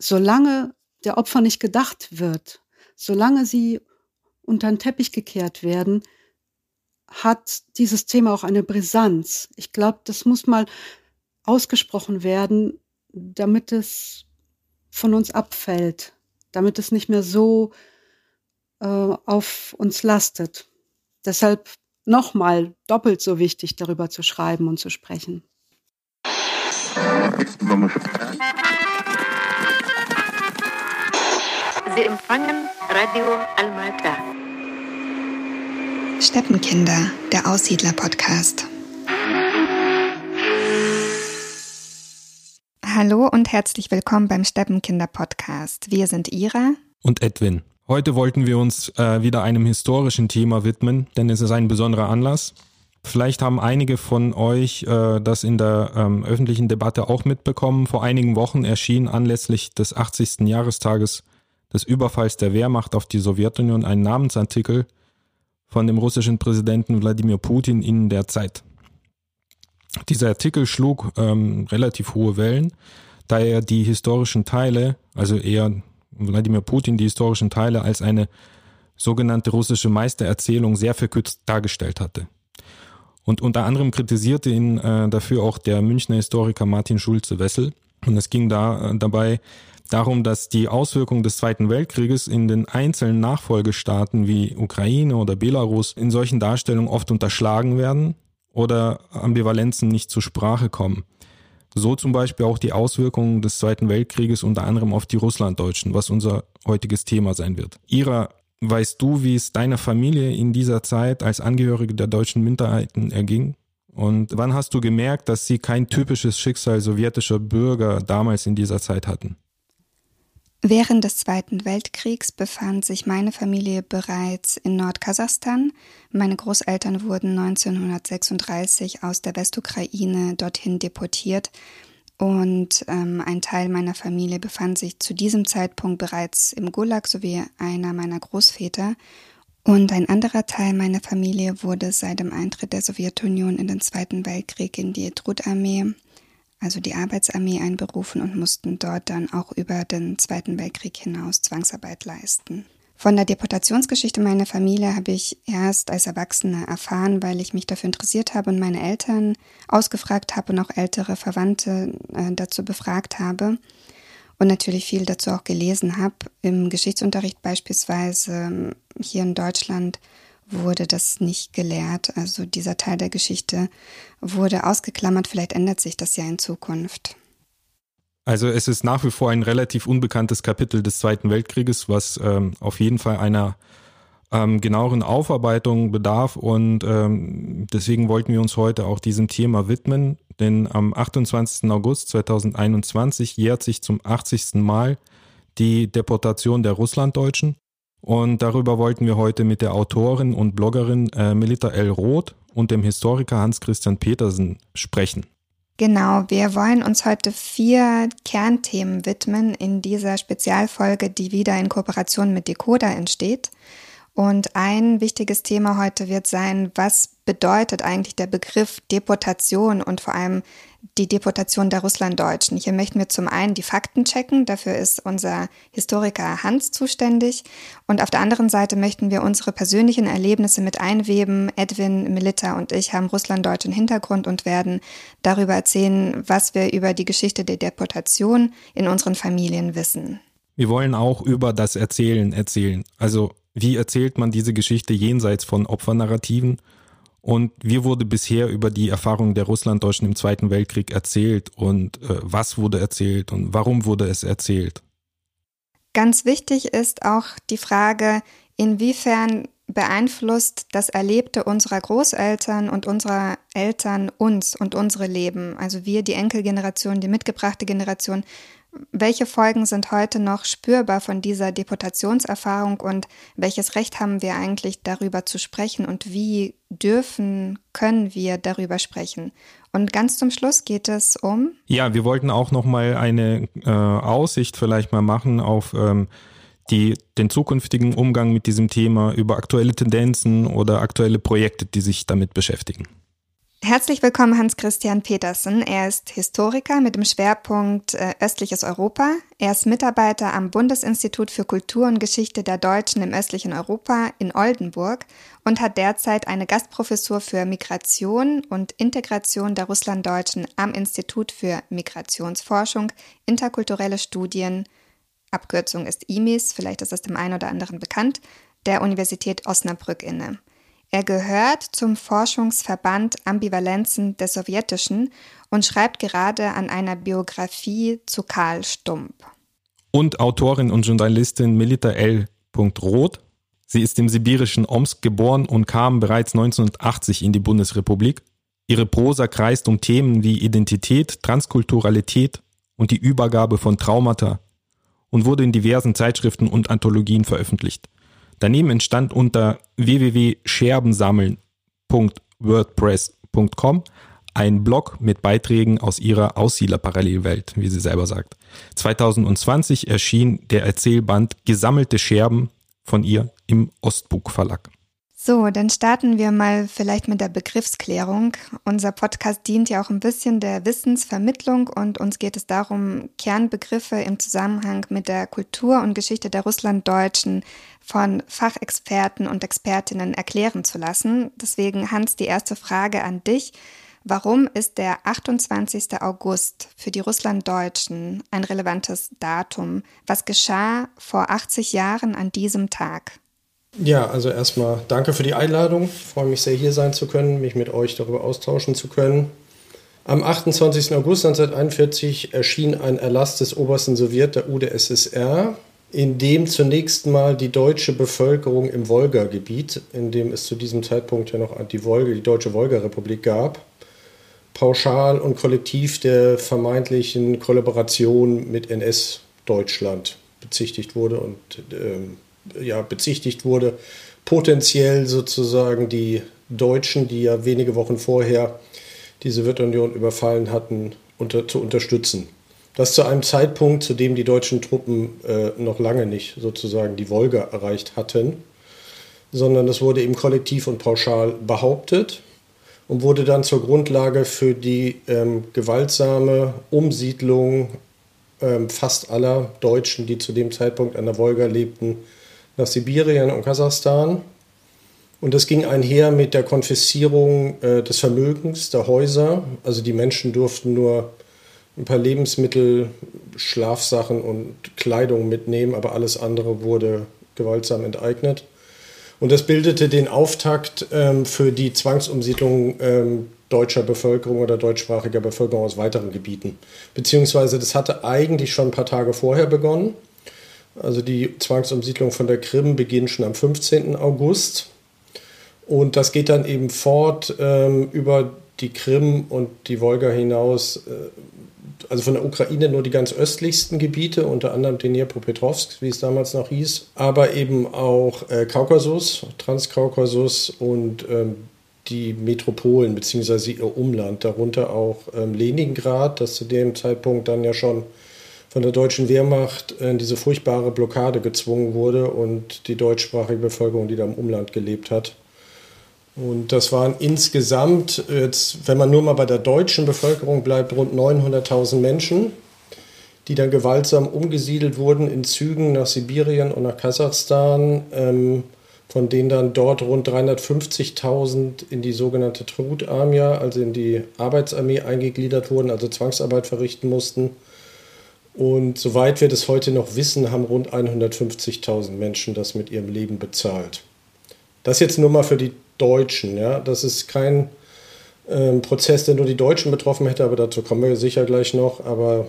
solange der Opfer nicht gedacht wird, solange sie unter den Teppich gekehrt werden, hat dieses Thema auch eine Brisanz. Ich glaube, das muss mal ausgesprochen werden, damit es von uns abfällt, damit es nicht mehr so äh, auf uns lastet. Deshalb nochmal doppelt so wichtig, darüber zu schreiben und zu sprechen. Sie empfangen Radio Almata. Steppenkinder, der Aussiedler-Podcast. Hallo und herzlich willkommen beim Steppenkinder-Podcast. Wir sind Ira und Edwin. Heute wollten wir uns äh, wieder einem historischen Thema widmen, denn es ist ein besonderer Anlass. Vielleicht haben einige von euch äh, das in der ähm, öffentlichen Debatte auch mitbekommen. Vor einigen Wochen erschien anlässlich des 80. Jahrestages des Überfalls der Wehrmacht auf die Sowjetunion ein Namensartikel von dem russischen Präsidenten Wladimir Putin in der Zeit. Dieser Artikel schlug ähm, relativ hohe Wellen, da er die historischen Teile, also eher Wladimir Putin die historischen Teile als eine sogenannte russische Meistererzählung sehr verkürzt dargestellt hatte. Und unter anderem kritisierte ihn äh, dafür auch der Münchner Historiker Martin Schulze-Wessel. Und es ging da äh, dabei darum, dass die Auswirkungen des Zweiten Weltkrieges in den einzelnen Nachfolgestaaten wie Ukraine oder Belarus in solchen Darstellungen oft unterschlagen werden oder Ambivalenzen nicht zur Sprache kommen. So zum Beispiel auch die Auswirkungen des Zweiten Weltkrieges unter anderem auf die Russlanddeutschen, was unser heutiges Thema sein wird. Ira, weißt du, wie es deiner Familie in dieser Zeit als Angehörige der deutschen Minderheiten erging? Und wann hast du gemerkt, dass sie kein typisches Schicksal sowjetischer Bürger damals in dieser Zeit hatten? Während des Zweiten Weltkriegs befand sich meine Familie bereits in Nordkasachstan. Meine Großeltern wurden 1936 aus der Westukraine dorthin deportiert und ähm, ein Teil meiner Familie befand sich zu diesem Zeitpunkt bereits im Gulag sowie einer meiner Großväter. Und ein anderer Teil meiner Familie wurde seit dem Eintritt der Sowjetunion in den Zweiten Weltkrieg in die Trutarmee also die Arbeitsarmee einberufen und mussten dort dann auch über den Zweiten Weltkrieg hinaus Zwangsarbeit leisten. Von der Deportationsgeschichte meiner Familie habe ich erst als Erwachsene erfahren, weil ich mich dafür interessiert habe und meine Eltern ausgefragt habe und auch ältere Verwandte äh, dazu befragt habe und natürlich viel dazu auch gelesen habe. Im Geschichtsunterricht beispielsweise ähm, hier in Deutschland wurde das nicht gelehrt. Also dieser Teil der Geschichte wurde ausgeklammert. Vielleicht ändert sich das ja in Zukunft. Also es ist nach wie vor ein relativ unbekanntes Kapitel des Zweiten Weltkrieges, was ähm, auf jeden Fall einer ähm, genaueren Aufarbeitung bedarf und ähm, deswegen wollten wir uns heute auch diesem Thema widmen, denn am 28. August 2021 jährt sich zum 80. Mal die Deportation der Russlanddeutschen und darüber wollten wir heute mit der Autorin und Bloggerin äh, Melita L. Roth und dem Historiker Hans-Christian Petersen sprechen. Genau, wir wollen uns heute vier Kernthemen widmen in dieser Spezialfolge, die wieder in Kooperation mit Decoda entsteht. Und ein wichtiges Thema heute wird sein, was bedeutet eigentlich der Begriff Deportation und vor allem die Deportation der Russlanddeutschen. Hier möchten wir zum einen die Fakten checken, dafür ist unser Historiker Hans zuständig. Und auf der anderen Seite möchten wir unsere persönlichen Erlebnisse mit einweben. Edwin, Melita und ich haben russlanddeutschen Hintergrund und werden darüber erzählen, was wir über die Geschichte der Deportation in unseren Familien wissen. Wir wollen auch über das Erzählen erzählen. Also wie erzählt man diese Geschichte jenseits von Opfernarrativen und wie wurde bisher über die Erfahrungen der Russlanddeutschen im Zweiten Weltkrieg erzählt und äh, was wurde erzählt und warum wurde es erzählt? Ganz wichtig ist auch die Frage, inwiefern beeinflusst das Erlebte unserer Großeltern und unserer Eltern uns und unsere Leben, also wir, die Enkelgeneration, die mitgebrachte Generation, welche Folgen sind heute noch spürbar von dieser Deportationserfahrung und welches Recht haben wir eigentlich darüber zu sprechen und wie dürfen, können wir darüber sprechen? Und ganz zum Schluss geht es um. Ja, wir wollten auch noch mal eine äh, Aussicht vielleicht mal machen auf ähm, die, den zukünftigen Umgang mit diesem Thema über aktuelle Tendenzen oder aktuelle Projekte, die sich damit beschäftigen. Herzlich willkommen Hans-Christian Petersen. Er ist Historiker mit dem Schwerpunkt äh, östliches Europa. Er ist Mitarbeiter am Bundesinstitut für Kultur und Geschichte der Deutschen im östlichen Europa in Oldenburg und hat derzeit eine Gastprofessur für Migration und Integration der Russlanddeutschen am Institut für Migrationsforschung, interkulturelle Studien, Abkürzung ist IMIS, vielleicht ist das dem einen oder anderen bekannt, der Universität Osnabrück inne. Er gehört zum Forschungsverband Ambivalenzen des Sowjetischen und schreibt gerade an einer Biografie zu Karl Stump. Und Autorin und Journalistin Melita L. Roth. Sie ist im sibirischen Omsk geboren und kam bereits 1980 in die Bundesrepublik. Ihre Prosa kreist um Themen wie Identität, Transkulturalität und die Übergabe von Traumata und wurde in diversen Zeitschriften und Anthologien veröffentlicht. Daneben entstand unter www.scherbensammeln.wordpress.com ein Blog mit Beiträgen aus ihrer Aussiedlerparallelwelt, wie sie selber sagt. 2020 erschien der Erzählband Gesammelte Scherben von ihr im Ostbug Verlag. So, dann starten wir mal vielleicht mit der Begriffsklärung. Unser Podcast dient ja auch ein bisschen der Wissensvermittlung und uns geht es darum, Kernbegriffe im Zusammenhang mit der Kultur und Geschichte der Russlanddeutschen von Fachexperten und Expertinnen erklären zu lassen. Deswegen, Hans, die erste Frage an dich. Warum ist der 28. August für die Russlanddeutschen ein relevantes Datum? Was geschah vor 80 Jahren an diesem Tag? Ja, also erstmal danke für die Einladung. Ich freue mich sehr, hier sein zu können, mich mit euch darüber austauschen zu können. Am 28. August 1941 erschien ein Erlass des obersten Sowjet der UdSSR, in dem zunächst mal die deutsche Bevölkerung im Wolga-Gebiet, in dem es zu diesem Zeitpunkt ja noch die, Wolga, die Deutsche Wolga-Republik gab, pauschal und kollektiv der vermeintlichen Kollaboration mit NS-Deutschland bezichtigt wurde und ähm, ja, bezichtigt wurde, potenziell sozusagen die Deutschen, die ja wenige Wochen vorher die Sowjetunion überfallen hatten, unter, zu unterstützen. Das zu einem Zeitpunkt, zu dem die deutschen Truppen äh, noch lange nicht sozusagen die Wolga erreicht hatten, sondern das wurde eben kollektiv und pauschal behauptet und wurde dann zur Grundlage für die ähm, gewaltsame Umsiedlung ähm, fast aller Deutschen, die zu dem Zeitpunkt an der Wolga lebten, nach Sibirien und Kasachstan. Und das ging einher mit der Konfiszierung äh, des Vermögens der Häuser. Also die Menschen durften nur ein paar Lebensmittel, Schlafsachen und Kleidung mitnehmen, aber alles andere wurde gewaltsam enteignet. Und das bildete den Auftakt ähm, für die Zwangsumsiedlung ähm, deutscher Bevölkerung oder deutschsprachiger Bevölkerung aus weiteren Gebieten. Beziehungsweise das hatte eigentlich schon ein paar Tage vorher begonnen. Also die Zwangsumsiedlung von der Krim beginnt schon am 15. August. Und das geht dann eben fort ähm, über die Krim und die Wolga hinaus, äh, also von der Ukraine nur die ganz östlichsten Gebiete, unter anderem den Dnipropetrovsk, wie es damals noch hieß, aber eben auch äh, Kaukasus, Transkaukasus und ähm, die Metropolen bzw. ihr Umland, darunter auch ähm, Leningrad, das zu dem Zeitpunkt dann ja schon von der deutschen Wehrmacht in diese furchtbare Blockade gezwungen wurde und die deutschsprachige Bevölkerung, die da im Umland gelebt hat. Und das waren insgesamt, jetzt, wenn man nur mal bei der deutschen Bevölkerung bleibt, rund 900.000 Menschen, die dann gewaltsam umgesiedelt wurden in Zügen nach Sibirien und nach Kasachstan, ähm, von denen dann dort rund 350.000 in die sogenannte Tribut Armia, also in die Arbeitsarmee eingegliedert wurden, also Zwangsarbeit verrichten mussten. Und soweit wir das heute noch wissen, haben rund 150.000 Menschen das mit ihrem Leben bezahlt. Das jetzt nur mal für die Deutschen. Ja? Das ist kein ähm, Prozess, der nur die Deutschen betroffen hätte, aber dazu kommen wir sicher gleich noch. Aber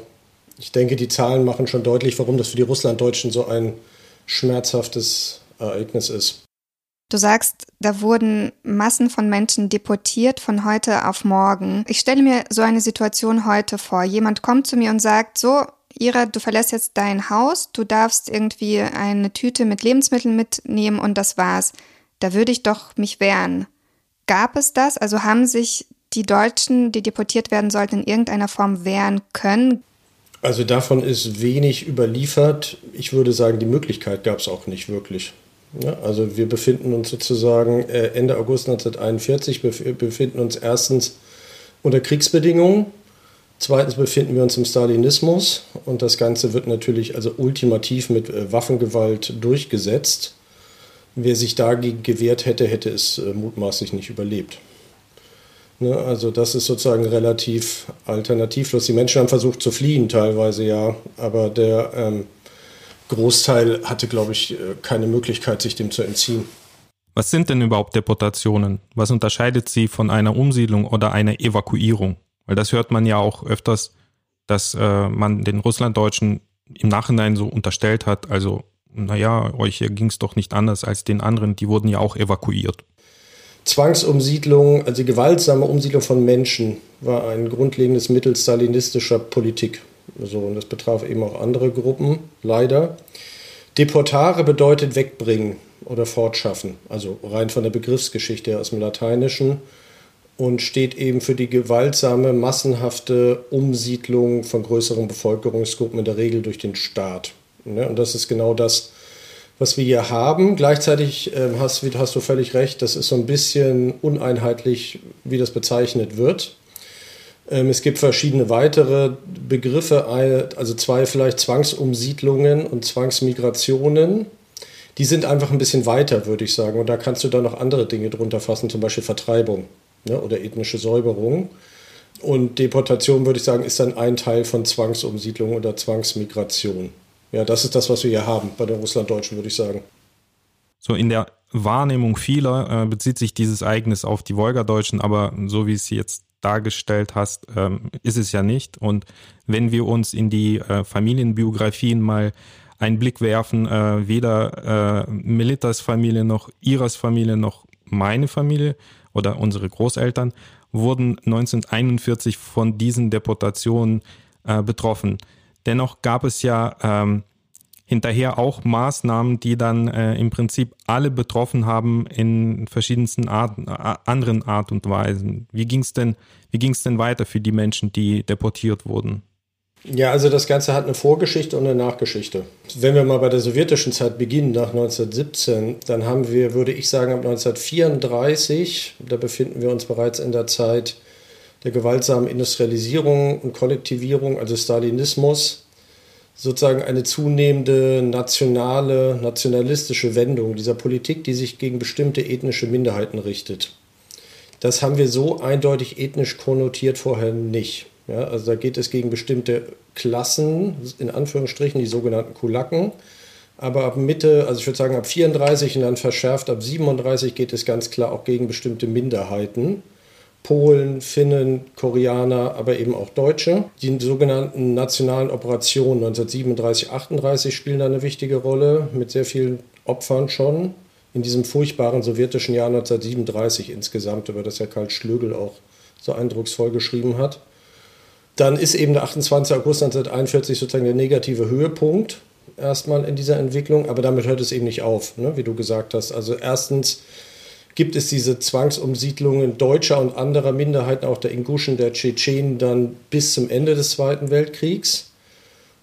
ich denke, die Zahlen machen schon deutlich, warum das für die Russlanddeutschen so ein schmerzhaftes Ereignis ist. Du sagst, da wurden Massen von Menschen deportiert von heute auf morgen. Ich stelle mir so eine Situation heute vor. Jemand kommt zu mir und sagt, so, Ira, du verlässt jetzt dein Haus, du darfst irgendwie eine Tüte mit Lebensmitteln mitnehmen und das war's. Da würde ich doch mich wehren. Gab es das? Also haben sich die Deutschen, die deportiert werden sollten, in irgendeiner Form wehren können? Also davon ist wenig überliefert. Ich würde sagen, die Möglichkeit gab es auch nicht wirklich. Ja, also wir befinden uns sozusagen äh, Ende August 1941, befinden uns erstens unter Kriegsbedingungen, zweitens befinden wir uns im Stalinismus und das Ganze wird natürlich also ultimativ mit äh, Waffengewalt durchgesetzt. Wer sich dagegen gewehrt hätte, hätte es äh, mutmaßlich nicht überlebt. Ne, also das ist sozusagen relativ alternativlos. Die Menschen haben versucht zu fliehen teilweise, ja, aber der ähm, Großteil hatte, glaube ich, äh, keine Möglichkeit, sich dem zu entziehen. Was sind denn überhaupt Deportationen? Was unterscheidet sie von einer Umsiedlung oder einer Evakuierung? Weil das hört man ja auch öfters, dass äh, man den Russlanddeutschen im Nachhinein so unterstellt hat, also naja, euch ging es doch nicht anders als den anderen, die wurden ja auch evakuiert. Zwangsumsiedlung, also gewaltsame Umsiedlung von Menschen war ein grundlegendes Mittel stalinistischer Politik. So, und das betraf eben auch andere Gruppen, leider. Deportare bedeutet wegbringen oder fortschaffen, also rein von der Begriffsgeschichte aus dem Lateinischen und steht eben für die gewaltsame, massenhafte Umsiedlung von größeren Bevölkerungsgruppen, in der Regel durch den Staat. Ne? Und das ist genau das, was wir hier haben. Gleichzeitig äh, hast, hast, du völlig recht, das ist so ein bisschen uneinheitlich, wie das bezeichnet wird. Ähm, es gibt verschiedene weitere Begriffe, also zwei vielleicht Zwangsumsiedlungen und Zwangsmigrationen. Die sind einfach ein bisschen weiter, würde ich sagen. Und da kannst du dann noch andere Dinge drunter fassen, zum Beispiel Vertreibung ne, oder ethnische Säuberung. Und Deportation, würde ich sagen, ist dann ein Teil von Zwangsumsiedlung oder Zwangsmigration. Ja, das ist das, was wir hier haben bei den Russlanddeutschen, würde ich sagen. So in der Wahrnehmung vieler äh, bezieht sich dieses Ereignis auf die Wolgadeutschen, aber so wie es jetzt dargestellt hast, ähm, ist es ja nicht. Und wenn wir uns in die äh, Familienbiografien mal einen Blick werfen, äh, weder äh, Melitas Familie noch Iras Familie noch meine Familie oder unsere Großeltern wurden 1941 von diesen Deportationen äh, betroffen. Dennoch gab es ja ähm, hinterher auch Maßnahmen, die dann äh, im Prinzip alle betroffen haben in verschiedensten Arten, äh, anderen Art und Weisen. Wie ging es denn, wie ging's denn weiter für die Menschen, die deportiert wurden? Ja, also das Ganze hat eine Vorgeschichte und eine Nachgeschichte. Wenn wir mal bei der sowjetischen Zeit beginnen, nach 1917, dann haben wir, würde ich sagen, ab 1934, da befinden wir uns bereits in der Zeit der gewaltsamen Industrialisierung und Kollektivierung, also Stalinismus, sozusagen eine zunehmende nationale, nationalistische Wendung dieser Politik, die sich gegen bestimmte ethnische Minderheiten richtet. Das haben wir so eindeutig ethnisch konnotiert vorher nicht. Ja, also da geht es gegen bestimmte Klassen, in Anführungsstrichen die sogenannten Kulaken. Aber ab Mitte, also ich würde sagen ab 34 und dann verschärft ab 37 geht es ganz klar auch gegen bestimmte Minderheiten. Polen, Finnen, Koreaner, aber eben auch Deutsche. Die sogenannten nationalen Operationen 1937, 38 spielen da eine wichtige Rolle mit sehr vielen Opfern schon in diesem furchtbaren sowjetischen Jahr 1937 insgesamt, über das Herr Karl Schlögel auch so eindrucksvoll geschrieben hat. Dann ist eben der 28. August 1941 sozusagen der negative Höhepunkt erstmal in dieser Entwicklung, aber damit hört es eben nicht auf, ne, wie du gesagt hast. Also erstens gibt es diese Zwangsumsiedlungen deutscher und anderer Minderheiten, auch der Inguschen, der Tschetschenen, dann bis zum Ende des Zweiten Weltkriegs.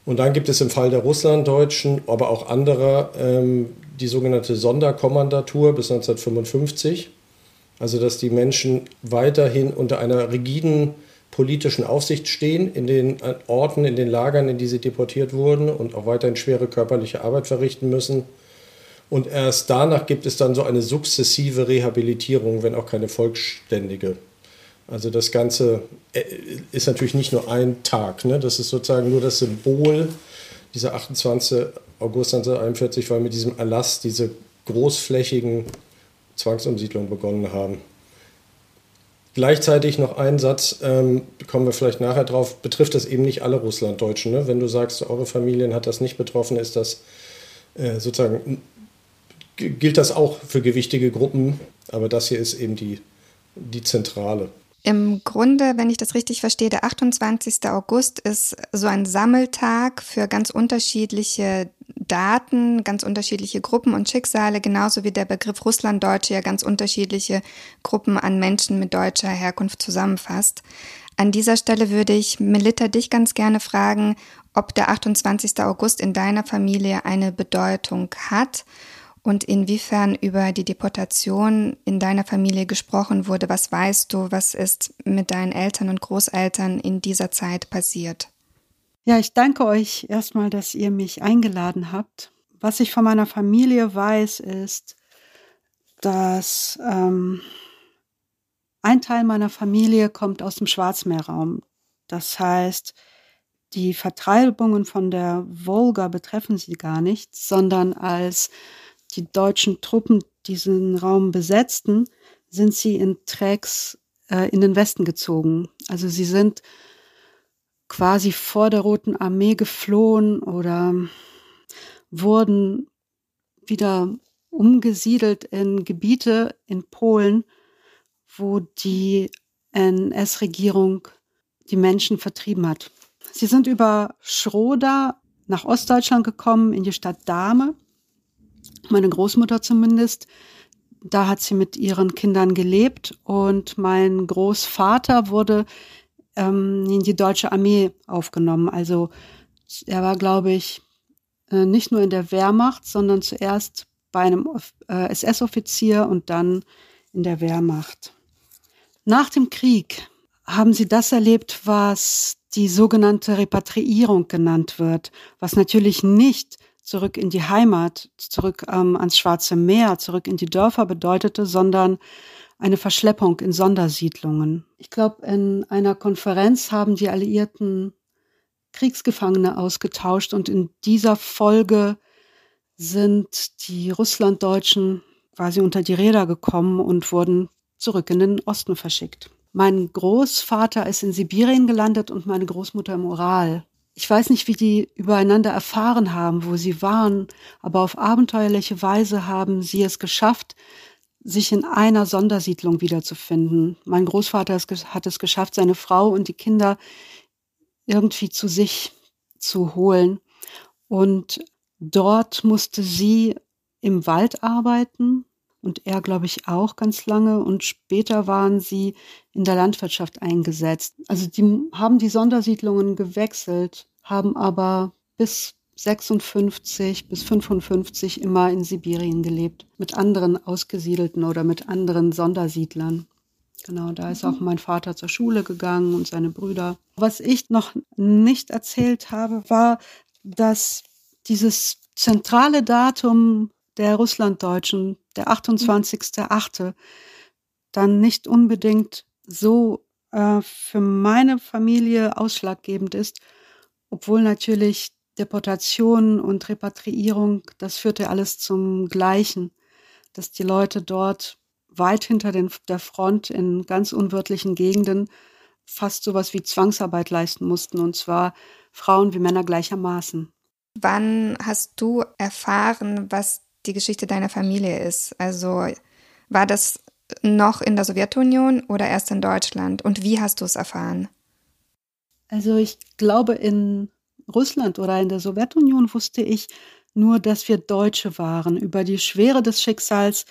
Und dann gibt es im Fall der Russlanddeutschen, aber auch anderer, ähm, die sogenannte Sonderkommandatur bis 1955. Also dass die Menschen weiterhin unter einer rigiden politischen Aufsicht stehen in den Orten, in den Lagern, in die sie deportiert wurden und auch weiterhin schwere körperliche Arbeit verrichten müssen und erst danach gibt es dann so eine sukzessive Rehabilitierung, wenn auch keine vollständige. Also das Ganze äh, ist natürlich nicht nur ein Tag. Ne? Das ist sozusagen nur das Symbol dieser 28. August 1941, weil mit diesem Erlass diese großflächigen Zwangsumsiedlungen begonnen haben. Gleichzeitig noch ein Satz, ähm, kommen wir vielleicht nachher drauf, betrifft das eben nicht alle Russlanddeutschen. Ne? Wenn du sagst, eure Familien hat das nicht betroffen, ist das äh, sozusagen gilt das auch für gewichtige Gruppen, aber das hier ist eben die, die Zentrale. Im Grunde, wenn ich das richtig verstehe, der 28. August ist so ein Sammeltag für ganz unterschiedliche Daten, ganz unterschiedliche Gruppen und Schicksale, genauso wie der Begriff Russlanddeutsche ja ganz unterschiedliche Gruppen an Menschen mit deutscher Herkunft zusammenfasst. An dieser Stelle würde ich Melita dich ganz gerne fragen, ob der 28. August in deiner Familie eine Bedeutung hat und inwiefern über die Deportation in deiner Familie gesprochen wurde. Was weißt du, was ist mit deinen Eltern und Großeltern in dieser Zeit passiert? Ja, ich danke euch erstmal, dass ihr mich eingeladen habt. Was ich von meiner Familie weiß, ist, dass ähm, ein Teil meiner Familie kommt aus dem Schwarzmeerraum. Das heißt, die Vertreibungen von der Wolga betreffen sie gar nicht, sondern als die deutschen Truppen diesen Raum besetzten, sind sie in Tracks äh, in den Westen gezogen. Also sie sind quasi vor der Roten Armee geflohen oder wurden wieder umgesiedelt in Gebiete in Polen, wo die NS-Regierung die Menschen vertrieben hat. Sie sind über Schroda nach Ostdeutschland gekommen, in die Stadt Dahme. Meine Großmutter zumindest. Da hat sie mit ihren Kindern gelebt und mein Großvater wurde ähm, in die deutsche Armee aufgenommen. Also er war, glaube ich, äh, nicht nur in der Wehrmacht, sondern zuerst bei einem äh, SS-Offizier und dann in der Wehrmacht. Nach dem Krieg haben Sie das erlebt, was die sogenannte Repatriierung genannt wird, was natürlich nicht zurück in die Heimat, zurück ähm, ans Schwarze Meer, zurück in die Dörfer bedeutete, sondern eine Verschleppung in Sondersiedlungen. Ich glaube, in einer Konferenz haben die Alliierten Kriegsgefangene ausgetauscht und in dieser Folge sind die Russlanddeutschen quasi unter die Räder gekommen und wurden zurück in den Osten verschickt. Mein Großvater ist in Sibirien gelandet und meine Großmutter im Ural. Ich weiß nicht, wie die übereinander erfahren haben, wo sie waren, aber auf abenteuerliche Weise haben sie es geschafft, sich in einer Sondersiedlung wiederzufinden. Mein Großvater hat es geschafft, seine Frau und die Kinder irgendwie zu sich zu holen. Und dort musste sie im Wald arbeiten und er, glaube ich, auch ganz lange. Und später waren sie in der Landwirtschaft eingesetzt. Also die haben die Sondersiedlungen gewechselt, haben aber bis 56 bis 55 immer in Sibirien gelebt, mit anderen Ausgesiedelten oder mit anderen Sondersiedlern. Genau, da ist auch mein Vater zur Schule gegangen und seine Brüder. Was ich noch nicht erzählt habe, war, dass dieses zentrale Datum der Russlanddeutschen, der 28.8., dann nicht unbedingt so äh, für meine Familie ausschlaggebend ist, obwohl natürlich Deportation und Repatriierung, das führte alles zum Gleichen, dass die Leute dort weit hinter den, der Front in ganz unwirtlichen Gegenden fast sowas wie Zwangsarbeit leisten mussten, und zwar Frauen wie Männer gleichermaßen. Wann hast du erfahren, was die Geschichte deiner Familie ist? Also war das noch in der Sowjetunion oder erst in Deutschland? Und wie hast du es erfahren? Also ich glaube, in Russland oder in der Sowjetunion wusste ich nur, dass wir Deutsche waren. Über die Schwere des Schicksals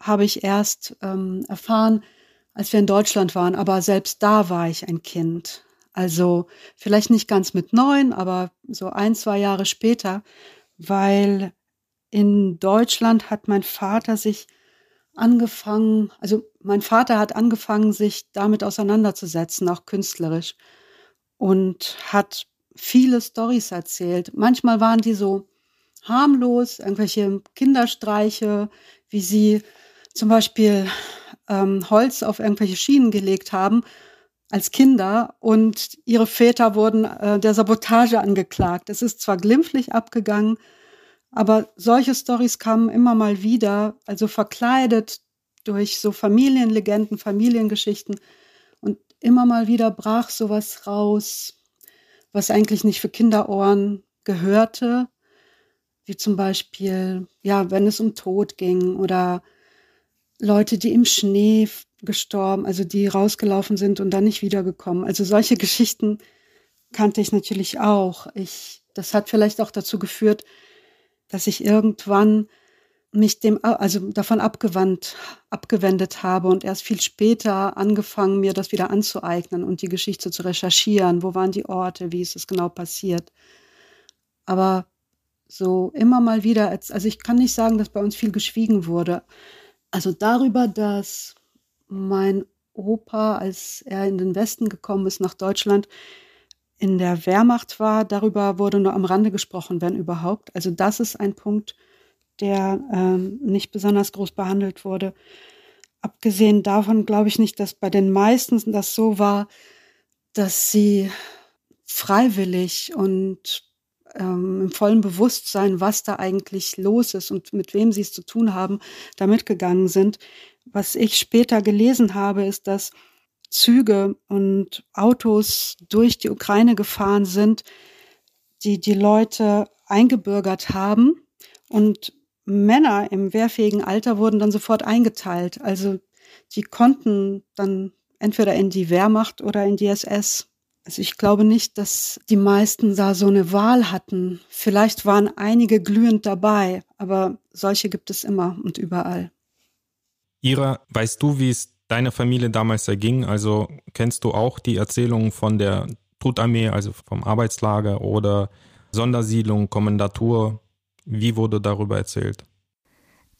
habe ich erst ähm, erfahren, als wir in Deutschland waren. Aber selbst da war ich ein Kind. Also vielleicht nicht ganz mit neun, aber so ein, zwei Jahre später, weil in Deutschland hat mein Vater sich angefangen, also mein Vater hat angefangen, sich damit auseinanderzusetzen, auch künstlerisch, und hat viele Stories erzählt. Manchmal waren die so harmlos, irgendwelche Kinderstreiche, wie sie zum Beispiel ähm, Holz auf irgendwelche Schienen gelegt haben als Kinder und ihre Väter wurden äh, der Sabotage angeklagt. Es ist zwar glimpflich abgegangen, aber solche Stories kamen immer mal wieder, also verkleidet durch so Familienlegenden, Familiengeschichten und immer mal wieder brach sowas raus, was eigentlich nicht für Kinderohren gehörte, wie zum Beispiel, ja, wenn es um Tod ging oder Leute, die im Schnee gestorben, also die rausgelaufen sind und dann nicht wiedergekommen. Also solche Geschichten kannte ich natürlich auch. Ich, das hat vielleicht auch dazu geführt, dass ich irgendwann mich dem, also davon abgewandt, abgewendet habe und erst viel später angefangen, mir das wieder anzueignen und die Geschichte zu recherchieren. Wo waren die Orte? Wie ist es genau passiert? Aber so immer mal wieder, also ich kann nicht sagen, dass bei uns viel geschwiegen wurde. Also darüber, dass mein Opa, als er in den Westen gekommen ist, nach Deutschland, in der Wehrmacht war, darüber wurde nur am Rande gesprochen, wenn überhaupt. Also das ist ein Punkt, der ähm, nicht besonders groß behandelt wurde. Abgesehen davon glaube ich nicht, dass bei den meisten das so war, dass sie freiwillig und ähm, im vollen Bewusstsein, was da eigentlich los ist und mit wem sie es zu tun haben, da mitgegangen sind. Was ich später gelesen habe, ist, dass Züge und Autos durch die Ukraine gefahren sind, die die Leute eingebürgert haben und Männer im wehrfähigen Alter wurden dann sofort eingeteilt. Also die konnten dann entweder in die Wehrmacht oder in die SS. Also ich glaube nicht, dass die meisten da so eine Wahl hatten. Vielleicht waren einige glühend dabei, aber solche gibt es immer und überall. Ira, weißt du, wie es deiner Familie damals erging? Also kennst du auch die Erzählungen von der Trutarmee, also vom Arbeitslager oder Sondersiedlung, Kommandatur? Wie wurde darüber erzählt?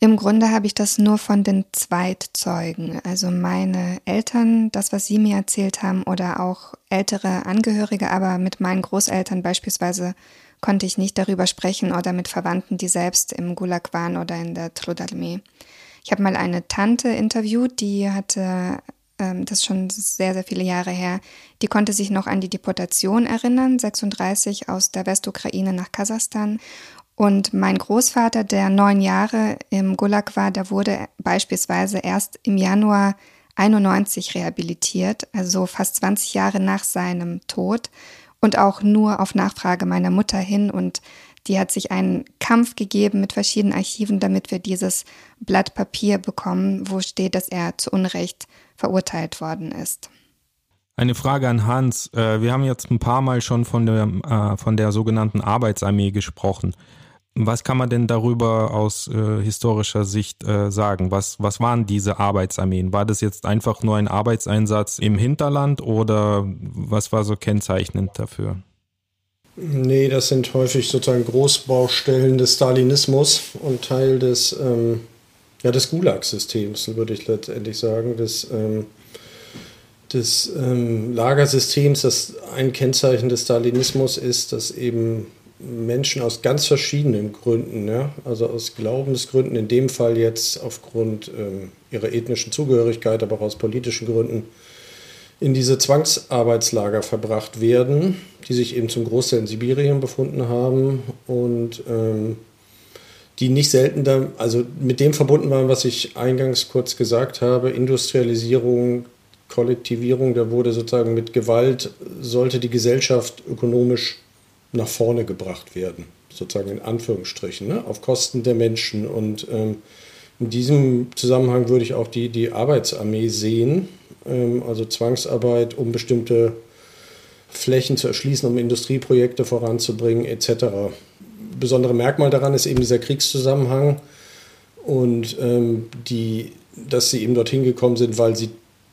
Im Grunde habe ich das nur von den Zweitzeugen, also meine Eltern, das, was sie mir erzählt haben, oder auch ältere Angehörige, aber mit meinen Großeltern beispielsweise konnte ich nicht darüber sprechen oder mit Verwandten, die selbst im Gulag waren oder in der Trudarmee. Ich habe mal eine Tante interviewt, die hatte, ähm, das schon sehr, sehr viele Jahre her, die konnte sich noch an die Deportation erinnern, 36 aus der Westukraine nach Kasachstan. Und mein Großvater, der neun Jahre im Gulag war, der wurde beispielsweise erst im Januar 91 rehabilitiert, also fast 20 Jahre nach seinem Tod und auch nur auf Nachfrage meiner Mutter hin. Und die hat sich einen Kampf gegeben mit verschiedenen Archiven, damit wir dieses Blatt Papier bekommen, wo steht, dass er zu Unrecht verurteilt worden ist. Eine Frage an Hans. Äh, wir haben jetzt ein paar Mal schon von der, äh, von der sogenannten Arbeitsarmee gesprochen. Was kann man denn darüber aus äh, historischer Sicht äh, sagen? Was, was waren diese Arbeitsarmeen? War das jetzt einfach nur ein Arbeitseinsatz im Hinterland oder was war so kennzeichnend dafür? Nee, das sind häufig sozusagen Großbaustellen des Stalinismus und Teil des, ähm, ja, des Gulag-Systems, würde ich letztendlich sagen, des, ähm, des ähm, Lagersystems, das ein Kennzeichen des Stalinismus ist, dass eben Menschen aus ganz verschiedenen Gründen, ja, also aus Glaubensgründen, in dem Fall jetzt aufgrund ähm, ihrer ethnischen Zugehörigkeit, aber auch aus politischen Gründen, in diese Zwangsarbeitslager verbracht werden, die sich eben zum Großteil in Sibirien befunden haben und ähm, die nicht selten da, also mit dem verbunden waren, was ich eingangs kurz gesagt habe, Industrialisierung, Kollektivierung, da wurde sozusagen mit Gewalt, sollte die Gesellschaft ökonomisch nach vorne gebracht werden, sozusagen in Anführungsstrichen, ne? auf Kosten der Menschen. Und ähm, in diesem Zusammenhang würde ich auch die, die Arbeitsarmee sehen, ähm, also Zwangsarbeit, um bestimmte Flächen zu erschließen, um Industrieprojekte voranzubringen etc. Besondere Merkmal daran ist eben dieser Kriegszusammenhang und ähm, die, dass sie eben dorthin gekommen sind, weil sie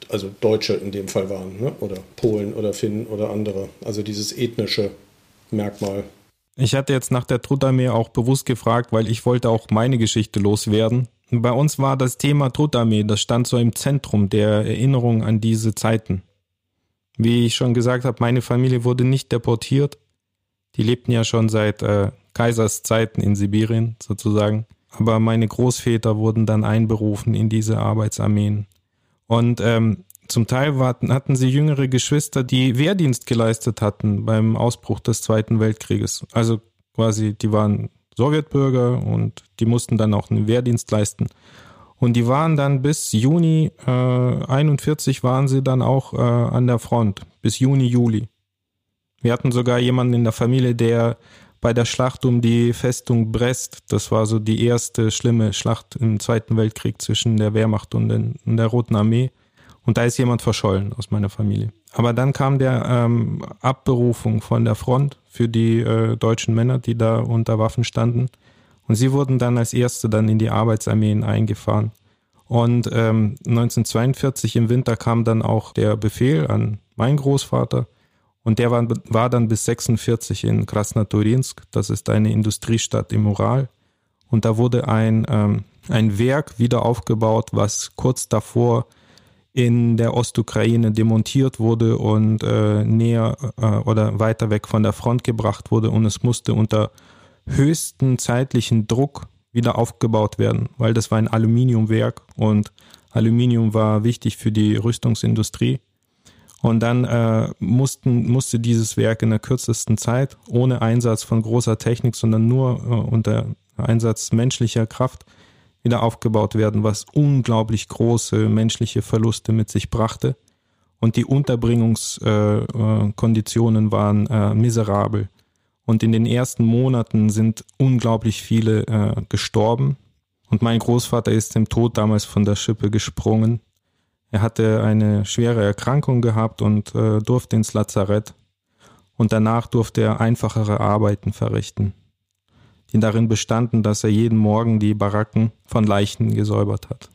also Deutsche in dem Fall waren, ne? oder Polen oder Finnen oder andere. Also dieses ethnische Merkmal. Ich hatte jetzt nach der Trutarmee auch bewusst gefragt, weil ich wollte auch meine Geschichte loswerden. Bei uns war das Thema Trutarmee, das stand so im Zentrum der Erinnerung an diese Zeiten. Wie ich schon gesagt habe, meine Familie wurde nicht deportiert. Die lebten ja schon seit äh, Kaisers Zeiten in Sibirien sozusagen. Aber meine Großväter wurden dann einberufen in diese Arbeitsarmeen. Und ähm, zum Teil hatten sie jüngere Geschwister, die Wehrdienst geleistet hatten beim Ausbruch des Zweiten Weltkrieges. Also quasi, die waren Sowjetbürger und die mussten dann auch einen Wehrdienst leisten. Und die waren dann bis Juni äh, 41 waren sie dann auch äh, an der Front, bis Juni, Juli. Wir hatten sogar jemanden in der Familie, der bei der Schlacht um die Festung Brest, das war so die erste schlimme Schlacht im Zweiten Weltkrieg zwischen der Wehrmacht und, den, und der Roten Armee, und da ist jemand verschollen aus meiner Familie. Aber dann kam der ähm, Abberufung von der Front für die äh, deutschen Männer, die da unter Waffen standen. Und sie wurden dann als Erste dann in die Arbeitsarmeen eingefahren. Und ähm, 1942 im Winter kam dann auch der Befehl an meinen Großvater. Und der war, war dann bis 46 in Krasnoturinsk, das ist eine Industriestadt im Ural. Und da wurde ein, ähm, ein Werk wieder aufgebaut, was kurz davor in der Ostukraine demontiert wurde und äh, näher äh, oder weiter weg von der Front gebracht wurde und es musste unter höchsten zeitlichen Druck wieder aufgebaut werden, weil das war ein Aluminiumwerk und Aluminium war wichtig für die Rüstungsindustrie. Und dann äh, mussten, musste dieses Werk in der kürzesten Zeit, ohne Einsatz von großer Technik, sondern nur äh, unter Einsatz menschlicher Kraft, wieder aufgebaut werden, was unglaublich große menschliche Verluste mit sich brachte. Und die Unterbringungskonditionen äh, waren äh, miserabel. Und in den ersten Monaten sind unglaublich viele äh, gestorben. Und mein Großvater ist dem Tod damals von der Schippe gesprungen. Er hatte eine schwere Erkrankung gehabt und äh, durfte ins Lazarett. Und danach durfte er einfachere Arbeiten verrichten die darin bestanden, dass er jeden Morgen die Baracken von Leichen gesäubert hat.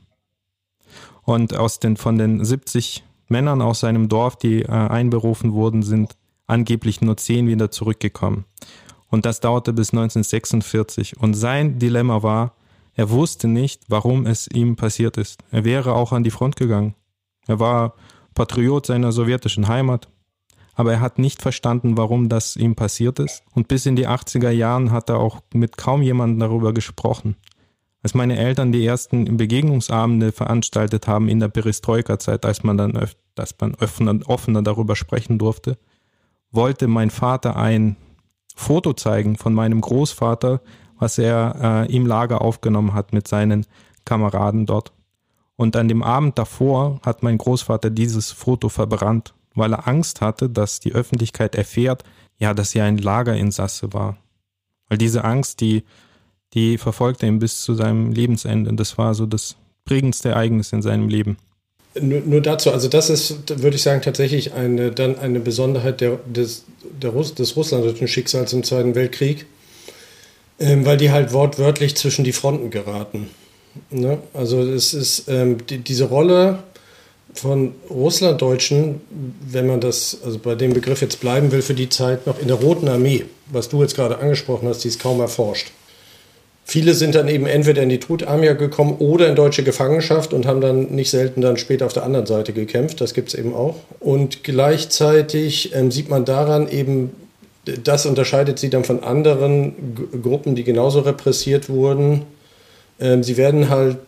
Und aus den, von den 70 Männern aus seinem Dorf, die äh, einberufen wurden, sind angeblich nur zehn wieder zurückgekommen. Und das dauerte bis 1946. Und sein Dilemma war, er wusste nicht, warum es ihm passiert ist. Er wäre auch an die Front gegangen. Er war Patriot seiner sowjetischen Heimat aber er hat nicht verstanden, warum das ihm passiert ist. Und bis in die 80er Jahren hat er auch mit kaum jemandem darüber gesprochen. Als meine Eltern die ersten Begegnungsabende veranstaltet haben in der Perestroika-Zeit, als man dann öf dass man offener, offener darüber sprechen durfte, wollte mein Vater ein Foto zeigen von meinem Großvater, was er äh, im Lager aufgenommen hat mit seinen Kameraden dort. Und an dem Abend davor hat mein Großvater dieses Foto verbrannt weil er Angst hatte, dass die Öffentlichkeit erfährt, ja, dass er ein Lagerinsasse war. Weil diese Angst, die, die verfolgte ihn bis zu seinem Lebensende. Das war so das prägendste Ereignis in seinem Leben. Nur, nur dazu, also das ist, würde ich sagen, tatsächlich eine, dann eine Besonderheit der, des, der Russ, des russlandischen Schicksals im Zweiten Weltkrieg, ähm, weil die halt wortwörtlich zwischen die Fronten geraten. Ne? Also es ist ähm, die, diese Rolle von Russlanddeutschen, wenn man das, also bei dem Begriff jetzt bleiben will, für die Zeit noch in der Roten Armee, was du jetzt gerade angesprochen hast, die ist kaum erforscht. Viele sind dann eben entweder in die Trutarmee gekommen oder in deutsche Gefangenschaft und haben dann nicht selten dann später auf der anderen Seite gekämpft. Das gibt es eben auch. Und gleichzeitig ähm, sieht man daran eben, das unterscheidet sie dann von anderen G Gruppen, die genauso repressiert wurden, ähm, sie werden halt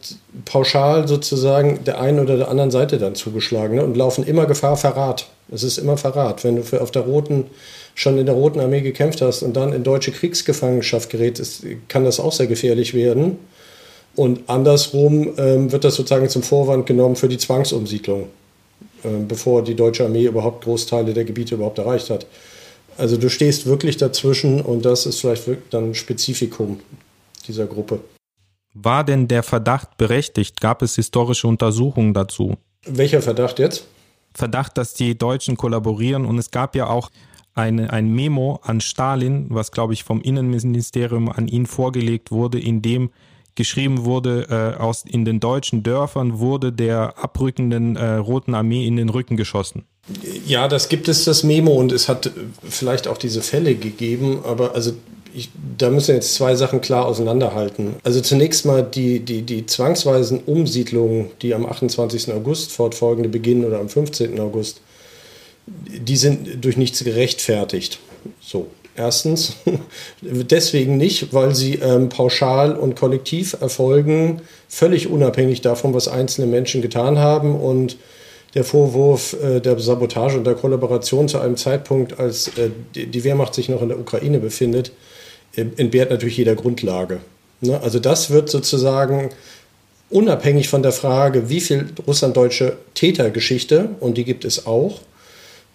pauschal sozusagen der einen oder der anderen Seite dann zugeschlagen ne, und laufen immer Gefahr Verrat. Es ist immer Verrat. Wenn du für auf der roten schon in der Roten Armee gekämpft hast und dann in deutsche Kriegsgefangenschaft gerätst, kann das auch sehr gefährlich werden. Und andersrum ähm, wird das sozusagen zum Vorwand genommen für die Zwangsumsiedlung, äh, bevor die deutsche Armee überhaupt Großteile der Gebiete überhaupt erreicht hat. Also du stehst wirklich dazwischen und das ist vielleicht dann ein Spezifikum dieser Gruppe. War denn der Verdacht berechtigt? Gab es historische Untersuchungen dazu? Welcher Verdacht jetzt? Verdacht, dass die Deutschen kollaborieren und es gab ja auch eine, ein Memo an Stalin, was glaube ich vom Innenministerium an ihn vorgelegt wurde, in dem geschrieben wurde, äh, aus, in den deutschen Dörfern wurde der abrückenden äh, Roten Armee in den Rücken geschossen. Ja, das gibt es, das Memo, und es hat vielleicht auch diese Fälle gegeben, aber also ich, da müssen jetzt zwei Sachen klar auseinanderhalten. Also zunächst mal die, die, die zwangsweisen Umsiedlungen, die am 28. August fortfolgende beginnen oder am 15. August, die sind durch nichts gerechtfertigt. So, erstens, deswegen nicht, weil sie ähm, pauschal und kollektiv erfolgen, völlig unabhängig davon, was einzelne Menschen getan haben und der Vorwurf äh, der Sabotage und der Kollaboration zu einem Zeitpunkt, als äh, die Wehrmacht sich noch in der Ukraine befindet, entbehrt natürlich jeder Grundlage. Ne? Also das wird sozusagen unabhängig von der Frage, wie viel russlanddeutsche Tätergeschichte, und die gibt es auch,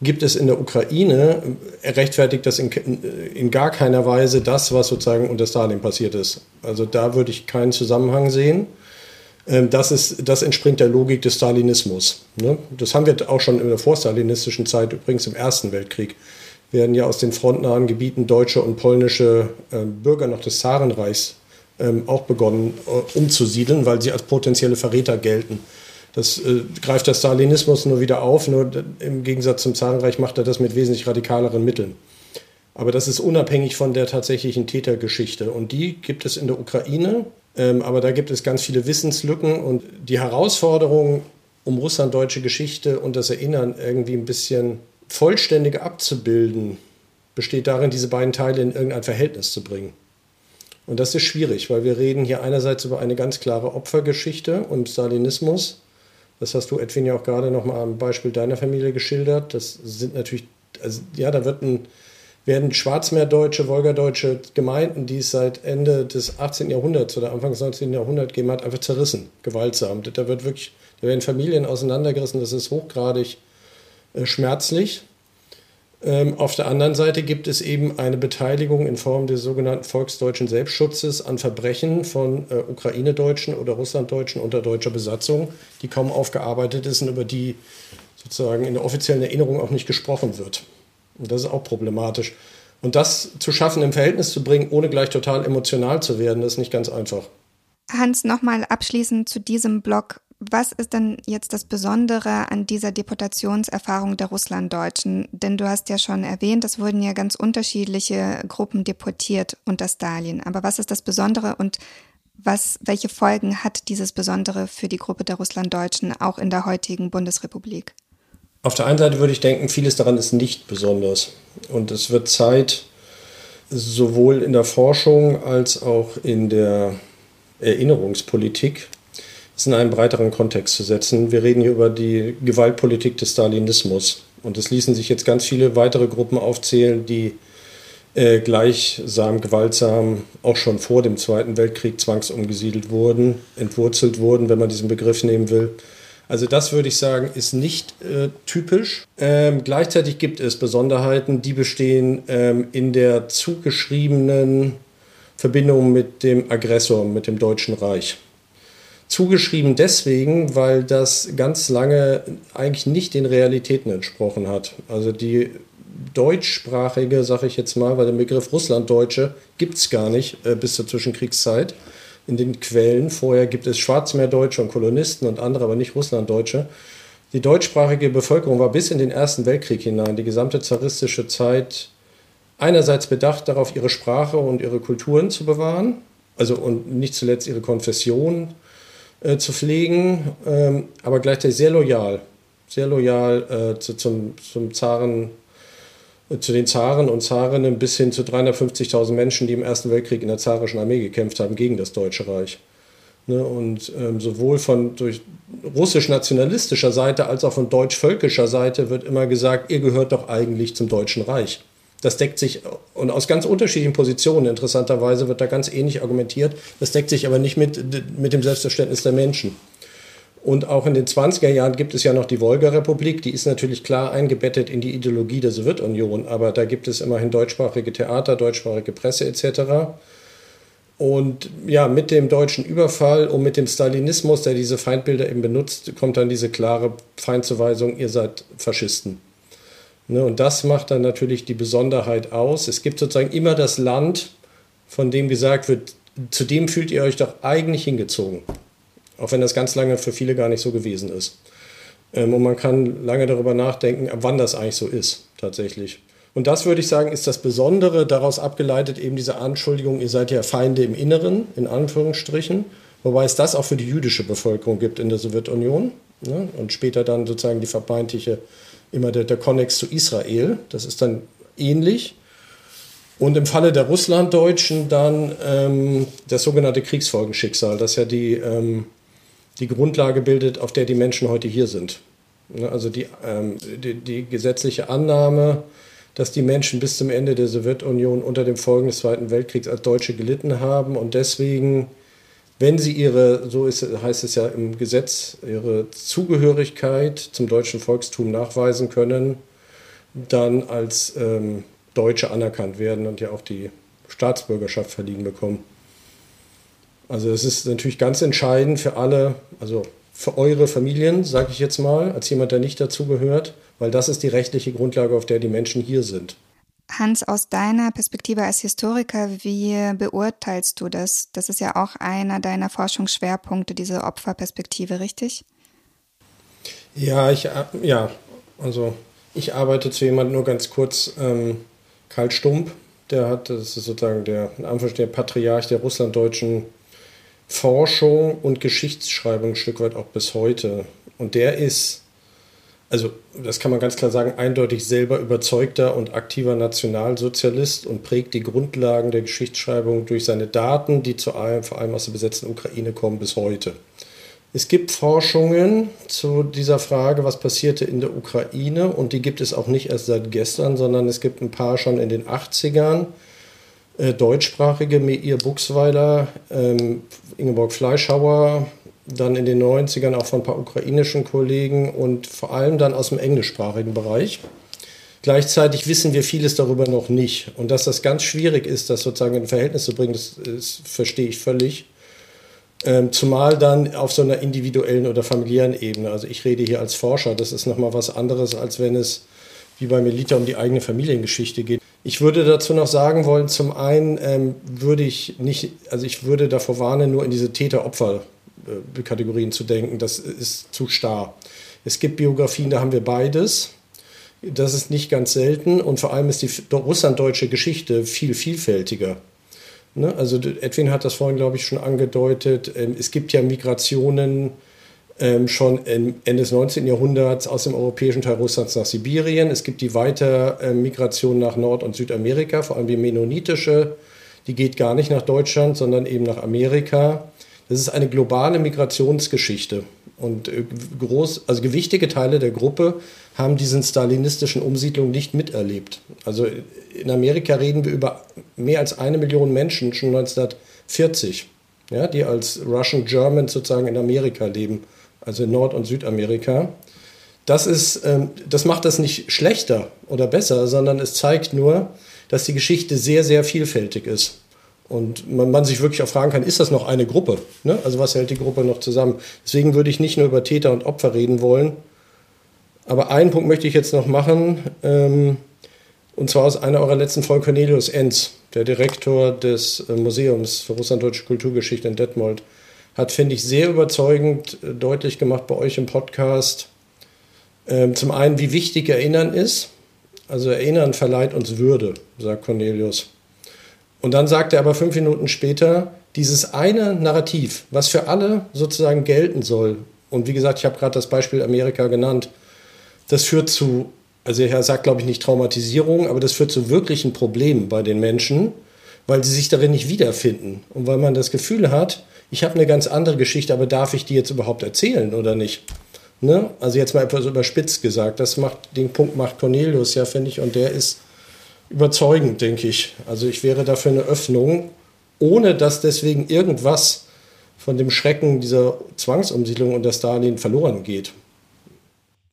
gibt es in der Ukraine, rechtfertigt das in, in, gar keiner Weise das, was sozusagen unter Stalin passiert ist. Also da würde ich keinen Zusammenhang sehen. Ähm, das, ist, das entspringt der Logik des Stalinismus. Ne? Das haben wir auch schon in der vorstalinistischen Zeit, übrigens im Ersten Weltkrieg werden ja aus den frontnahen Gebieten deutsche und polnische äh, Bürger noch des Zarenreichs ähm, auch begonnen äh, umzusiedeln, weil sie als potenzielle Verräter gelten. Das äh, greift der Stalinismus nur wieder auf, nur im Gegensatz zum Zarenreich macht er das mit wesentlich radikaleren Mitteln. Aber das ist unabhängig von der tatsächlichen Tätergeschichte. Und die gibt es in der Ukraine, ähm, aber da gibt es ganz viele Wissenslücken und die Herausforderung, um russlanddeutsche Geschichte und das Erinnern irgendwie ein bisschen vollständig abzubilden, besteht darin, diese beiden Teile in irgendein Verhältnis zu bringen. Und das ist schwierig, weil wir reden hier einerseits über eine ganz klare Opfergeschichte und Stalinismus. Das hast du, Edwin, ja auch gerade nochmal am Beispiel deiner Familie geschildert. Das sind natürlich, also ja, da wird ein, werden Schwarzmeerdeutsche, Wolgadeutsche Gemeinden, die es seit Ende des 18. Jahrhunderts oder Anfang des 19. Jahrhunderts gegeben hat, einfach zerrissen, gewaltsam. Da wird wirklich, da werden Familien auseinandergerissen, das ist hochgradig schmerzlich. Ähm, auf der anderen Seite gibt es eben eine Beteiligung in Form des sogenannten volksdeutschen Selbstschutzes an Verbrechen von äh, Ukraine-Deutschen oder Russlanddeutschen unter deutscher Besatzung, die kaum aufgearbeitet ist und über die sozusagen in der offiziellen Erinnerung auch nicht gesprochen wird. Und das ist auch problematisch. Und das zu schaffen, im Verhältnis zu bringen, ohne gleich total emotional zu werden, das ist nicht ganz einfach. Hans, nochmal abschließend zu diesem Block. Was ist denn jetzt das Besondere an dieser Deportationserfahrung der Russlanddeutschen? Denn du hast ja schon erwähnt, es wurden ja ganz unterschiedliche Gruppen deportiert unter Stalin. Aber was ist das Besondere und was, welche Folgen hat dieses Besondere für die Gruppe der Russlanddeutschen auch in der heutigen Bundesrepublik? Auf der einen Seite würde ich denken, vieles daran ist nicht besonders. Und es wird Zeit, sowohl in der Forschung als auch in der Erinnerungspolitik es in einen breiteren Kontext zu setzen. Wir reden hier über die Gewaltpolitik des Stalinismus. Und es ließen sich jetzt ganz viele weitere Gruppen aufzählen, die äh, gleichsam, gewaltsam auch schon vor dem Zweiten Weltkrieg zwangsumgesiedelt wurden, entwurzelt wurden, wenn man diesen Begriff nehmen will. Also das würde ich sagen, ist nicht äh, typisch. Ähm, gleichzeitig gibt es Besonderheiten, die bestehen ähm, in der zugeschriebenen Verbindung mit dem Aggressor, mit dem Deutschen Reich. Zugeschrieben deswegen, weil das ganz lange eigentlich nicht den Realitäten entsprochen hat. Also die deutschsprachige, sage ich jetzt mal, weil der Begriff Russlanddeutsche gibt es gar nicht äh, bis zur Zwischenkriegszeit. In den Quellen vorher gibt es Schwarzmeerdeutsche und Kolonisten und andere, aber nicht Russlanddeutsche. Die deutschsprachige Bevölkerung war bis in den Ersten Weltkrieg hinein, die gesamte zaristische Zeit, einerseits bedacht darauf, ihre Sprache und ihre Kulturen zu bewahren, also und nicht zuletzt ihre Konfession äh, zu pflegen, ähm, aber gleichzeitig sehr loyal, sehr loyal äh, zu, zum, zum Zaren, äh, zu den Zaren und Zarinnen bis hin zu 350.000 Menschen, die im Ersten Weltkrieg in der zarischen Armee gekämpft haben gegen das Deutsche Reich. Ne, und ähm, sowohl von durch russisch-nationalistischer Seite als auch von deutsch-völkischer Seite wird immer gesagt, ihr gehört doch eigentlich zum Deutschen Reich. Das deckt sich, und aus ganz unterschiedlichen Positionen, interessanterweise wird da ganz ähnlich argumentiert, das deckt sich aber nicht mit, mit dem Selbstverständnis der Menschen. Und auch in den 20er Jahren gibt es ja noch die Wolga-Republik, die ist natürlich klar eingebettet in die Ideologie der Sowjetunion, aber da gibt es immerhin deutschsprachige Theater, deutschsprachige Presse etc. Und ja, mit dem deutschen Überfall und mit dem Stalinismus, der diese Feindbilder eben benutzt, kommt dann diese klare Feindzuweisung, ihr seid Faschisten. Ne, und das macht dann natürlich die Besonderheit aus. Es gibt sozusagen immer das Land, von dem gesagt wird, zu dem fühlt ihr euch doch eigentlich hingezogen. Auch wenn das ganz lange für viele gar nicht so gewesen ist. Ähm, und man kann lange darüber nachdenken, ab wann das eigentlich so ist, tatsächlich. Und das würde ich sagen, ist das Besondere, daraus abgeleitet eben diese Anschuldigung, ihr seid ja Feinde im Inneren, in Anführungsstrichen. Wobei es das auch für die jüdische Bevölkerung gibt in der Sowjetunion. Ne? Und später dann sozusagen die vermeintliche immer der, der Konnex zu Israel. Das ist dann ähnlich. Und im Falle der Russlanddeutschen dann ähm, das sogenannte Kriegsfolgenschicksal, das ja die, ähm, die Grundlage bildet, auf der die Menschen heute hier sind. Ne, also die, ähm, die, die, gesetzliche Annahme, dass die Menschen bis zum Ende der Sowjetunion unter dem Folgen des Zweiten Weltkriegs als Deutsche gelitten haben und deswegen wenn sie ihre, so ist, heißt es ja im Gesetz, ihre Zugehörigkeit zum deutschen Volkstum nachweisen können, dann als ähm, Deutsche anerkannt werden und ja auch die Staatsbürgerschaft verliehen bekommen. Also es ist natürlich ganz entscheidend für alle, also für eure Familien, sage ich jetzt mal, als jemand, der nicht dazugehört, weil das ist die rechtliche Grundlage, auf der die Menschen hier sind. Hans, aus deiner Perspektive als Historiker, wie beurteilst du das? Das ist ja auch einer deiner Forschungsschwerpunkte, diese Opferperspektive, richtig? Ja, ich, ja, also ich arbeite zu jemandem nur ganz kurz, ähm, Karl Stump, der hat, das ist sozusagen der, der Patriarch der russlanddeutschen Forschung und Geschichtsschreibung ein Stück weit auch bis heute. Und der ist, also das kann man ganz klar sagen, eindeutig selber überzeugter und aktiver Nationalsozialist und prägt die Grundlagen der Geschichtsschreibung durch seine Daten, die zu allem, vor allem aus der besetzten Ukraine kommen, bis heute. Es gibt Forschungen zu dieser Frage, was passierte in der Ukraine und die gibt es auch nicht erst seit gestern, sondern es gibt ein paar schon in den 80ern. Äh, deutschsprachige, Meir Buchsweiler, ähm, Ingeborg Fleischhauer, dann in den 90ern auch von ein paar ukrainischen Kollegen und vor allem dann aus dem englischsprachigen Bereich. Gleichzeitig wissen wir vieles darüber noch nicht. Und dass das ganz schwierig ist, das sozusagen in Verhältnis zu bringen, das, das verstehe ich völlig. Ähm, zumal dann auf so einer individuellen oder familiären Ebene. Also ich rede hier als Forscher, das ist nochmal was anderes, als wenn es wie bei Melita um die eigene Familiengeschichte geht. Ich würde dazu noch sagen wollen, zum einen ähm, würde ich nicht, also ich würde davor warnen, nur in diese Täter-Opfer-Kategorien zu denken. Das ist zu starr. Es gibt Biografien, da haben wir beides. Das ist nicht ganz selten und vor allem ist die russlanddeutsche Geschichte viel vielfältiger. Ne? Also Edwin hat das vorhin, glaube ich, schon angedeutet. Ähm, es gibt ja Migrationen ähm, schon Ende des 19. Jahrhunderts aus dem europäischen Teil Russlands nach Sibirien. Es gibt die Weitermigration nach Nord- und Südamerika, vor allem die mennonitische. Die geht gar nicht nach Deutschland, sondern eben nach Amerika. Das ist eine globale Migrationsgeschichte. Und äh, groß, also gewichtige Teile der Gruppe haben diesen stalinistischen Umsiedlungen nicht miterlebt. Also in Amerika reden wir über mehr als eine Million Menschen schon 1940, ja, die als Russian Germans sozusagen in Amerika leben, also in Nord- und Südamerika. Das, ist, ähm, das macht das nicht schlechter oder besser, sondern es zeigt nur, dass die Geschichte sehr, sehr vielfältig ist. Und man, man, sich wirklich auch fragen kann, ist das noch eine Gruppe? Ne? Also was hält die Gruppe noch zusammen? Deswegen würde ich nicht nur über Täter und Opfer reden wollen. Aber einen Punkt möchte ich jetzt noch machen. Ähm, und zwar aus einer eurer letzten Folgen Cornelius Enz, der Direktor des äh, Museums für Russlanddeutsche Kulturgeschichte in Detmold, hat, finde ich, sehr überzeugend äh, deutlich gemacht bei euch im Podcast. Ähm, zum einen, wie wichtig Erinnern ist. Also Erinnern verleiht uns Würde, sagt Cornelius. Und dann sagt er aber fünf Minuten später, dieses eine Narrativ, was für alle sozusagen gelten soll, und wie gesagt, ich habe gerade das Beispiel Amerika genannt, das führt zu, also er sagt, glaube ich, nicht Traumatisierung, aber das führt zu wirklichen Problemen bei den Menschen, weil sie sich darin nicht wiederfinden und weil man das Gefühl hat, ich habe eine ganz andere Geschichte, aber darf ich die jetzt überhaupt erzählen oder nicht? Ne? Also jetzt mal etwas überspitzt gesagt, das macht, den Punkt macht Cornelius ja, finde ich, und der ist überzeugend, denke ich. Also ich wäre dafür eine Öffnung, ohne dass deswegen irgendwas von dem Schrecken dieser Zwangsumsiedlung unter Stalin verloren geht.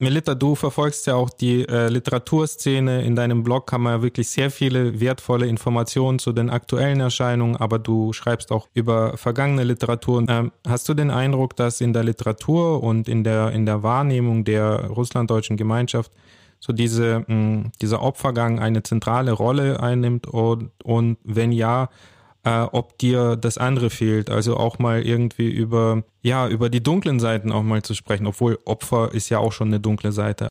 Melita, du verfolgst ja auch die äh, Literaturszene. In deinem Blog man ja wirklich sehr viele wertvolle Informationen zu den aktuellen Erscheinungen, aber du schreibst auch über vergangene Literatur. Ähm, hast du den Eindruck, dass in der Literatur und in der, in der Wahrnehmung der russlanddeutschen Gemeinschaft so diese, mh, dieser Opfergang eine zentrale Rolle einnimmt und, und wenn ja, äh, ob dir das andere fehlt, also auch mal irgendwie über, ja, über die dunklen Seiten auch mal zu sprechen, obwohl Opfer ist ja auch schon eine dunkle Seite.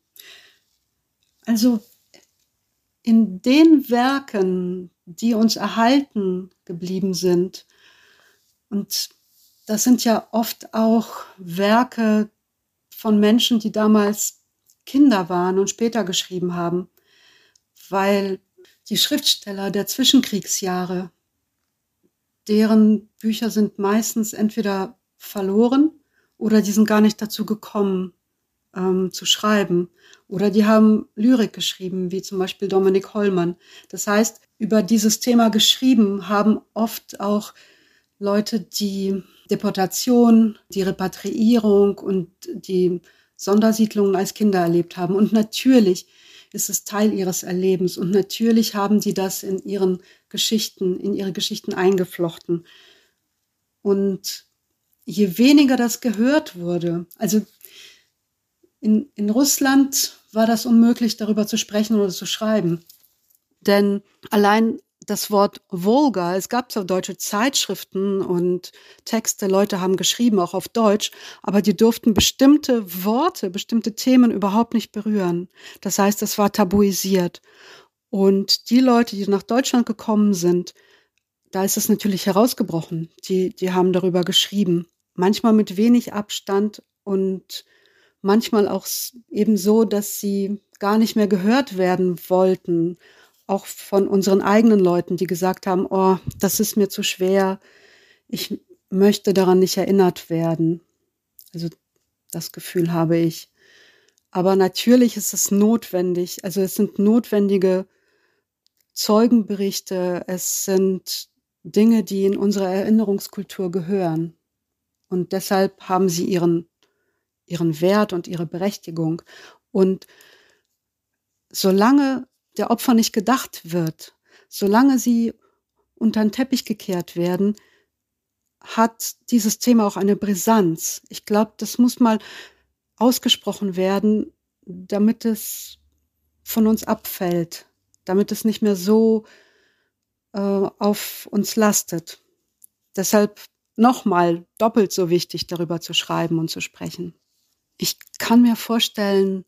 Also in den Werken, die uns erhalten geblieben sind, und das sind ja oft auch Werke von Menschen, die damals Kinder waren und später geschrieben haben, weil die Schriftsteller der Zwischenkriegsjahre, deren Bücher sind meistens entweder verloren oder die sind gar nicht dazu gekommen ähm, zu schreiben. Oder die haben Lyrik geschrieben, wie zum Beispiel Dominik Hollmann. Das heißt, über dieses Thema geschrieben haben oft auch Leute, die Deportation, die Repatriierung und die Sondersiedlungen als Kinder erlebt haben. Und natürlich ist es Teil ihres Erlebens und natürlich haben sie das in ihren Geschichten, in ihre Geschichten eingeflochten. Und je weniger das gehört wurde, also in, in Russland war das unmöglich, darüber zu sprechen oder zu schreiben. Denn allein das Wort Volga, es gab so deutsche Zeitschriften und Texte, Leute haben geschrieben, auch auf Deutsch, aber die durften bestimmte Worte, bestimmte Themen überhaupt nicht berühren. Das heißt, es war tabuisiert. Und die Leute, die nach Deutschland gekommen sind, da ist es natürlich herausgebrochen. Die, die haben darüber geschrieben. Manchmal mit wenig Abstand und manchmal auch eben so, dass sie gar nicht mehr gehört werden wollten. Auch von unseren eigenen Leuten, die gesagt haben, oh, das ist mir zu schwer. Ich möchte daran nicht erinnert werden. Also das Gefühl habe ich. Aber natürlich ist es notwendig. Also es sind notwendige Zeugenberichte. Es sind Dinge, die in unsere Erinnerungskultur gehören. Und deshalb haben sie ihren, ihren Wert und ihre Berechtigung. Und solange der Opfer nicht gedacht wird, solange sie unter den Teppich gekehrt werden, hat dieses Thema auch eine Brisanz. Ich glaube, das muss mal ausgesprochen werden, damit es von uns abfällt, damit es nicht mehr so äh, auf uns lastet. Deshalb nochmal doppelt so wichtig, darüber zu schreiben und zu sprechen. Ich kann mir vorstellen,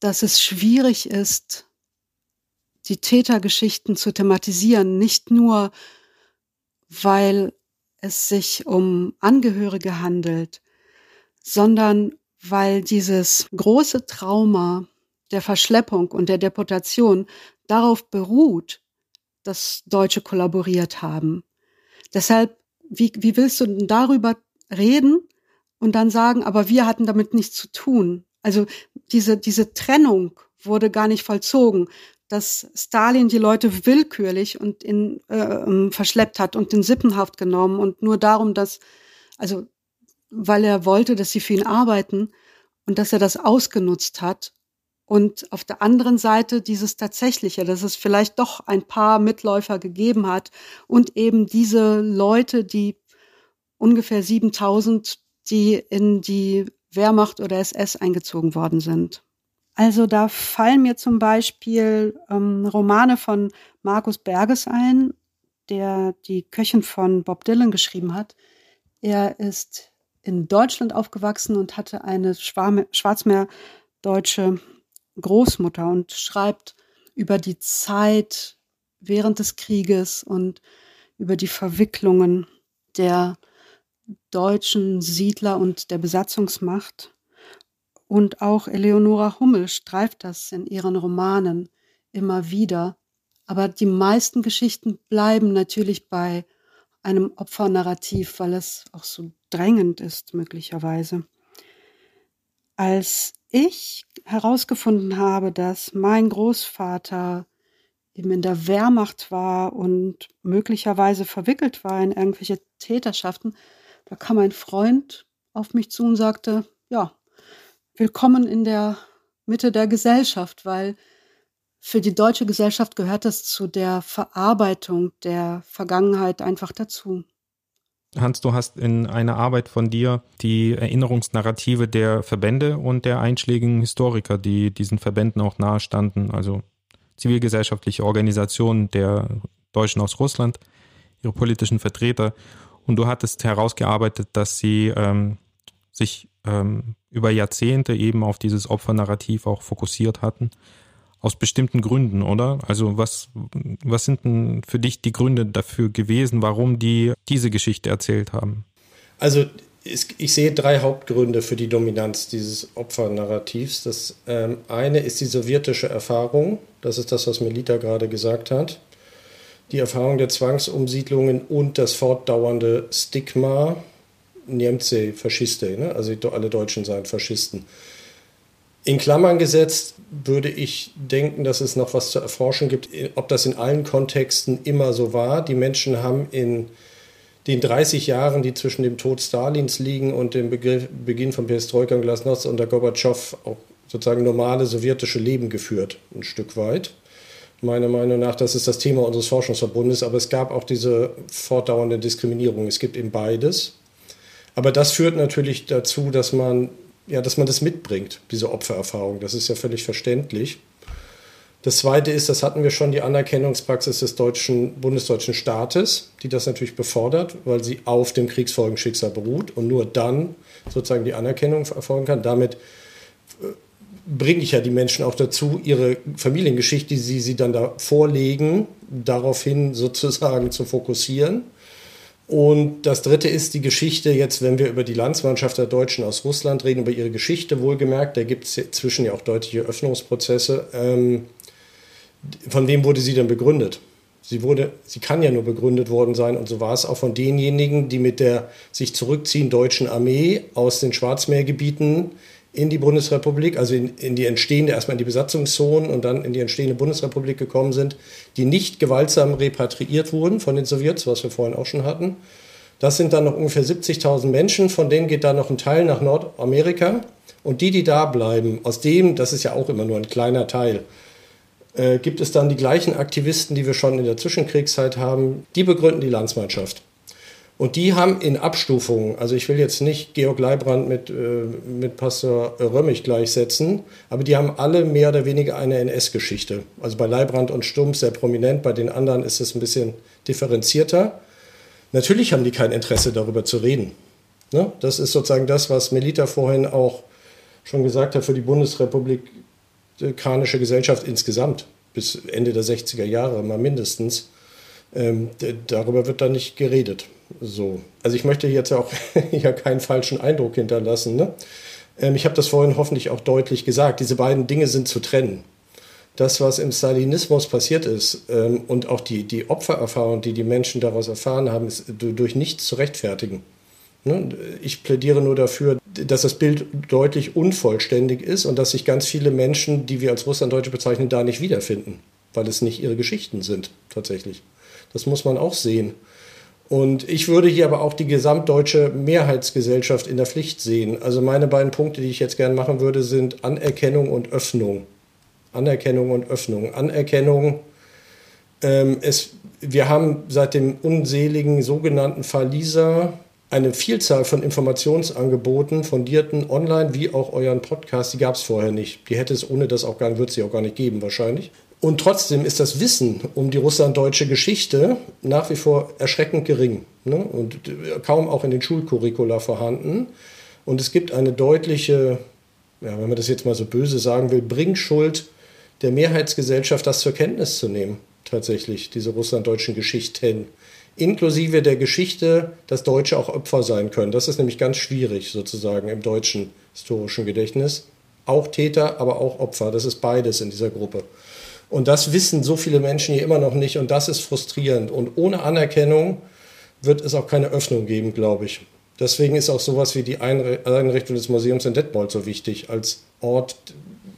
dass es schwierig ist, die Tätergeschichten zu thematisieren, nicht nur, weil es sich um Angehörige handelt, sondern weil dieses große Trauma der Verschleppung und der Deportation darauf beruht, dass Deutsche kollaboriert haben. Deshalb, wie, wie willst du denn darüber reden und dann sagen, aber wir hatten damit nichts zu tun? Also diese, diese Trennung wurde gar nicht vollzogen, dass Stalin die Leute willkürlich und in, äh, ähm, verschleppt hat und in Sippenhaft genommen und nur darum, dass, also weil er wollte, dass sie für ihn arbeiten und dass er das ausgenutzt hat und auf der anderen Seite dieses Tatsächliche, dass es vielleicht doch ein paar Mitläufer gegeben hat und eben diese Leute, die ungefähr 7000, die in die Wehrmacht oder SS eingezogen worden sind. Also da fallen mir zum Beispiel ähm, Romane von Markus Berges ein, der die Köchin von Bob Dylan geschrieben hat. Er ist in Deutschland aufgewachsen und hatte eine schwarzmeerdeutsche Großmutter und schreibt über die Zeit während des Krieges und über die Verwicklungen der deutschen Siedler und der Besatzungsmacht. Und auch Eleonora Hummel streift das in ihren Romanen immer wieder. Aber die meisten Geschichten bleiben natürlich bei einem Opfernarrativ, weil es auch so drängend ist, möglicherweise. Als ich herausgefunden habe, dass mein Großvater eben in der Wehrmacht war und möglicherweise verwickelt war in irgendwelche Täterschaften, da kam ein Freund auf mich zu und sagte, ja, willkommen in der Mitte der Gesellschaft, weil für die deutsche Gesellschaft gehört das zu der Verarbeitung der Vergangenheit einfach dazu. Hans, du hast in einer Arbeit von dir die Erinnerungsnarrative der Verbände und der einschlägigen Historiker, die diesen Verbänden auch nahestanden, also zivilgesellschaftliche Organisationen der Deutschen aus Russland, ihre politischen Vertreter. Und du hattest herausgearbeitet, dass sie ähm, sich ähm, über Jahrzehnte eben auf dieses Opfernarrativ auch fokussiert hatten aus bestimmten Gründen, oder? Also was, was sind denn für dich die Gründe dafür gewesen, warum die diese Geschichte erzählt haben? Also ich sehe drei Hauptgründe für die Dominanz dieses Opfernarrativs. Das ähm, eine ist die sowjetische Erfahrung. Das ist das, was Melita gerade gesagt hat. Die Erfahrung der Zwangsumsiedlungen und das fortdauernde Stigma. Niemce, Faschiste, ne? also alle Deutschen seien Faschisten. In Klammern gesetzt würde ich denken, dass es noch was zu erforschen gibt, ob das in allen Kontexten immer so war. Die Menschen haben in den 30 Jahren, die zwischen dem Tod Stalins liegen und dem Begriff, Beginn von Perestroika und Glasnost unter Gorbatschow auch sozusagen normale sowjetische Leben geführt, ein Stück weit. Meiner Meinung nach, das ist das Thema unseres Forschungsverbundes, aber es gab auch diese fortdauernde Diskriminierung. Es gibt eben beides. Aber das führt natürlich dazu, dass man ja, dass man das mitbringt, diese Opfererfahrung. Das ist ja völlig verständlich. Das zweite ist, das hatten wir schon, die Anerkennungspraxis des deutschen, bundesdeutschen Staates, die das natürlich befordert, weil sie auf dem Kriegsfolgenschicksal beruht und nur dann sozusagen die Anerkennung erfolgen kann. Damit äh, bringe ich ja die Menschen auch dazu, ihre Familiengeschichte, die sie, sie dann da vorlegen, daraufhin sozusagen zu fokussieren. Und das dritte ist die Geschichte, jetzt, wenn wir über die Landsmannschaft der Deutschen aus Russland reden, über ihre Geschichte wohlgemerkt, da gibt es zwischen ja auch deutliche Öffnungsprozesse. Ähm, von wem wurde sie denn begründet? Sie, wurde, sie kann ja nur begründet worden sein und so war es auch von denjenigen, die mit der sich zurückziehenden deutschen Armee aus den Schwarzmeergebieten in die Bundesrepublik, also in, in, die entstehende, erstmal in die Besatzungszonen und dann in die entstehende Bundesrepublik gekommen sind, die nicht gewaltsam repatriiert wurden von den Sowjets, was wir vorhin auch schon hatten. Das sind dann noch ungefähr 70.000 Menschen, von denen geht dann noch ein Teil nach Nordamerika. Und die, die da bleiben, aus dem, das ist ja auch immer nur ein kleiner Teil, äh, gibt es dann die gleichen Aktivisten, die wir schon in der Zwischenkriegszeit haben, die begründen die Landsmannschaft. Und die haben in Abstufungen, also ich will jetzt nicht Georg Leibrand mit, äh, mit Pastor Römmig gleichsetzen, aber die haben alle mehr oder weniger eine NS-Geschichte. Also bei Leibrand und Stumpf sehr prominent, bei den anderen ist es ein bisschen differenzierter. Natürlich haben die kein Interesse darüber zu reden. Ne? Das ist sozusagen das, was Melita vorhin auch schon gesagt hat für die Bundesrepublik amerikanische Gesellschaft insgesamt bis Ende der 60er Jahre mal mindestens. Ähm, darüber wird da nicht geredet. So. Also ich möchte jetzt auch ja keinen falschen Eindruck hinterlassen. Ne? Ähm, ich habe das vorhin hoffentlich auch deutlich gesagt. Diese beiden Dinge sind zu trennen. Das, was im Stalinismus passiert ist ähm, und auch die, die Opfererfahrung, die die Menschen daraus erfahren haben, ist durch nichts zu rechtfertigen. Ne? Ich plädiere nur dafür, dass das Bild deutlich unvollständig ist und dass sich ganz viele Menschen, die wir als Russlanddeutsche bezeichnen, da nicht wiederfinden, weil es nicht ihre Geschichten sind, tatsächlich. Das muss man auch sehen. Und ich würde hier aber auch die gesamtdeutsche Mehrheitsgesellschaft in der Pflicht sehen. Also meine beiden Punkte, die ich jetzt gerne machen würde, sind Anerkennung und Öffnung. Anerkennung und Öffnung. Anerkennung, ähm, es, wir haben seit dem unseligen sogenannten Lisa eine Vielzahl von Informationsangeboten, fundierten online wie auch euren Podcast, die gab es vorher nicht. Die hätte es ohne das auch gar nicht, wird sie auch gar nicht geben wahrscheinlich. Und trotzdem ist das Wissen um die russlanddeutsche Geschichte nach wie vor erschreckend gering ne? und kaum auch in den Schulcurricula vorhanden. Und es gibt eine deutliche, ja, wenn man das jetzt mal so böse sagen will, Bringschuld der Mehrheitsgesellschaft, das zur Kenntnis zu nehmen, tatsächlich, diese russlanddeutschen Geschichten inklusive der Geschichte, dass Deutsche auch Opfer sein können. Das ist nämlich ganz schwierig sozusagen im deutschen historischen Gedächtnis. Auch Täter, aber auch Opfer. Das ist beides in dieser Gruppe. Und das wissen so viele Menschen hier immer noch nicht und das ist frustrierend. Und ohne Anerkennung wird es auch keine Öffnung geben, glaube ich. Deswegen ist auch sowas wie die Einrichtung des Museums in Detmold so wichtig als Ort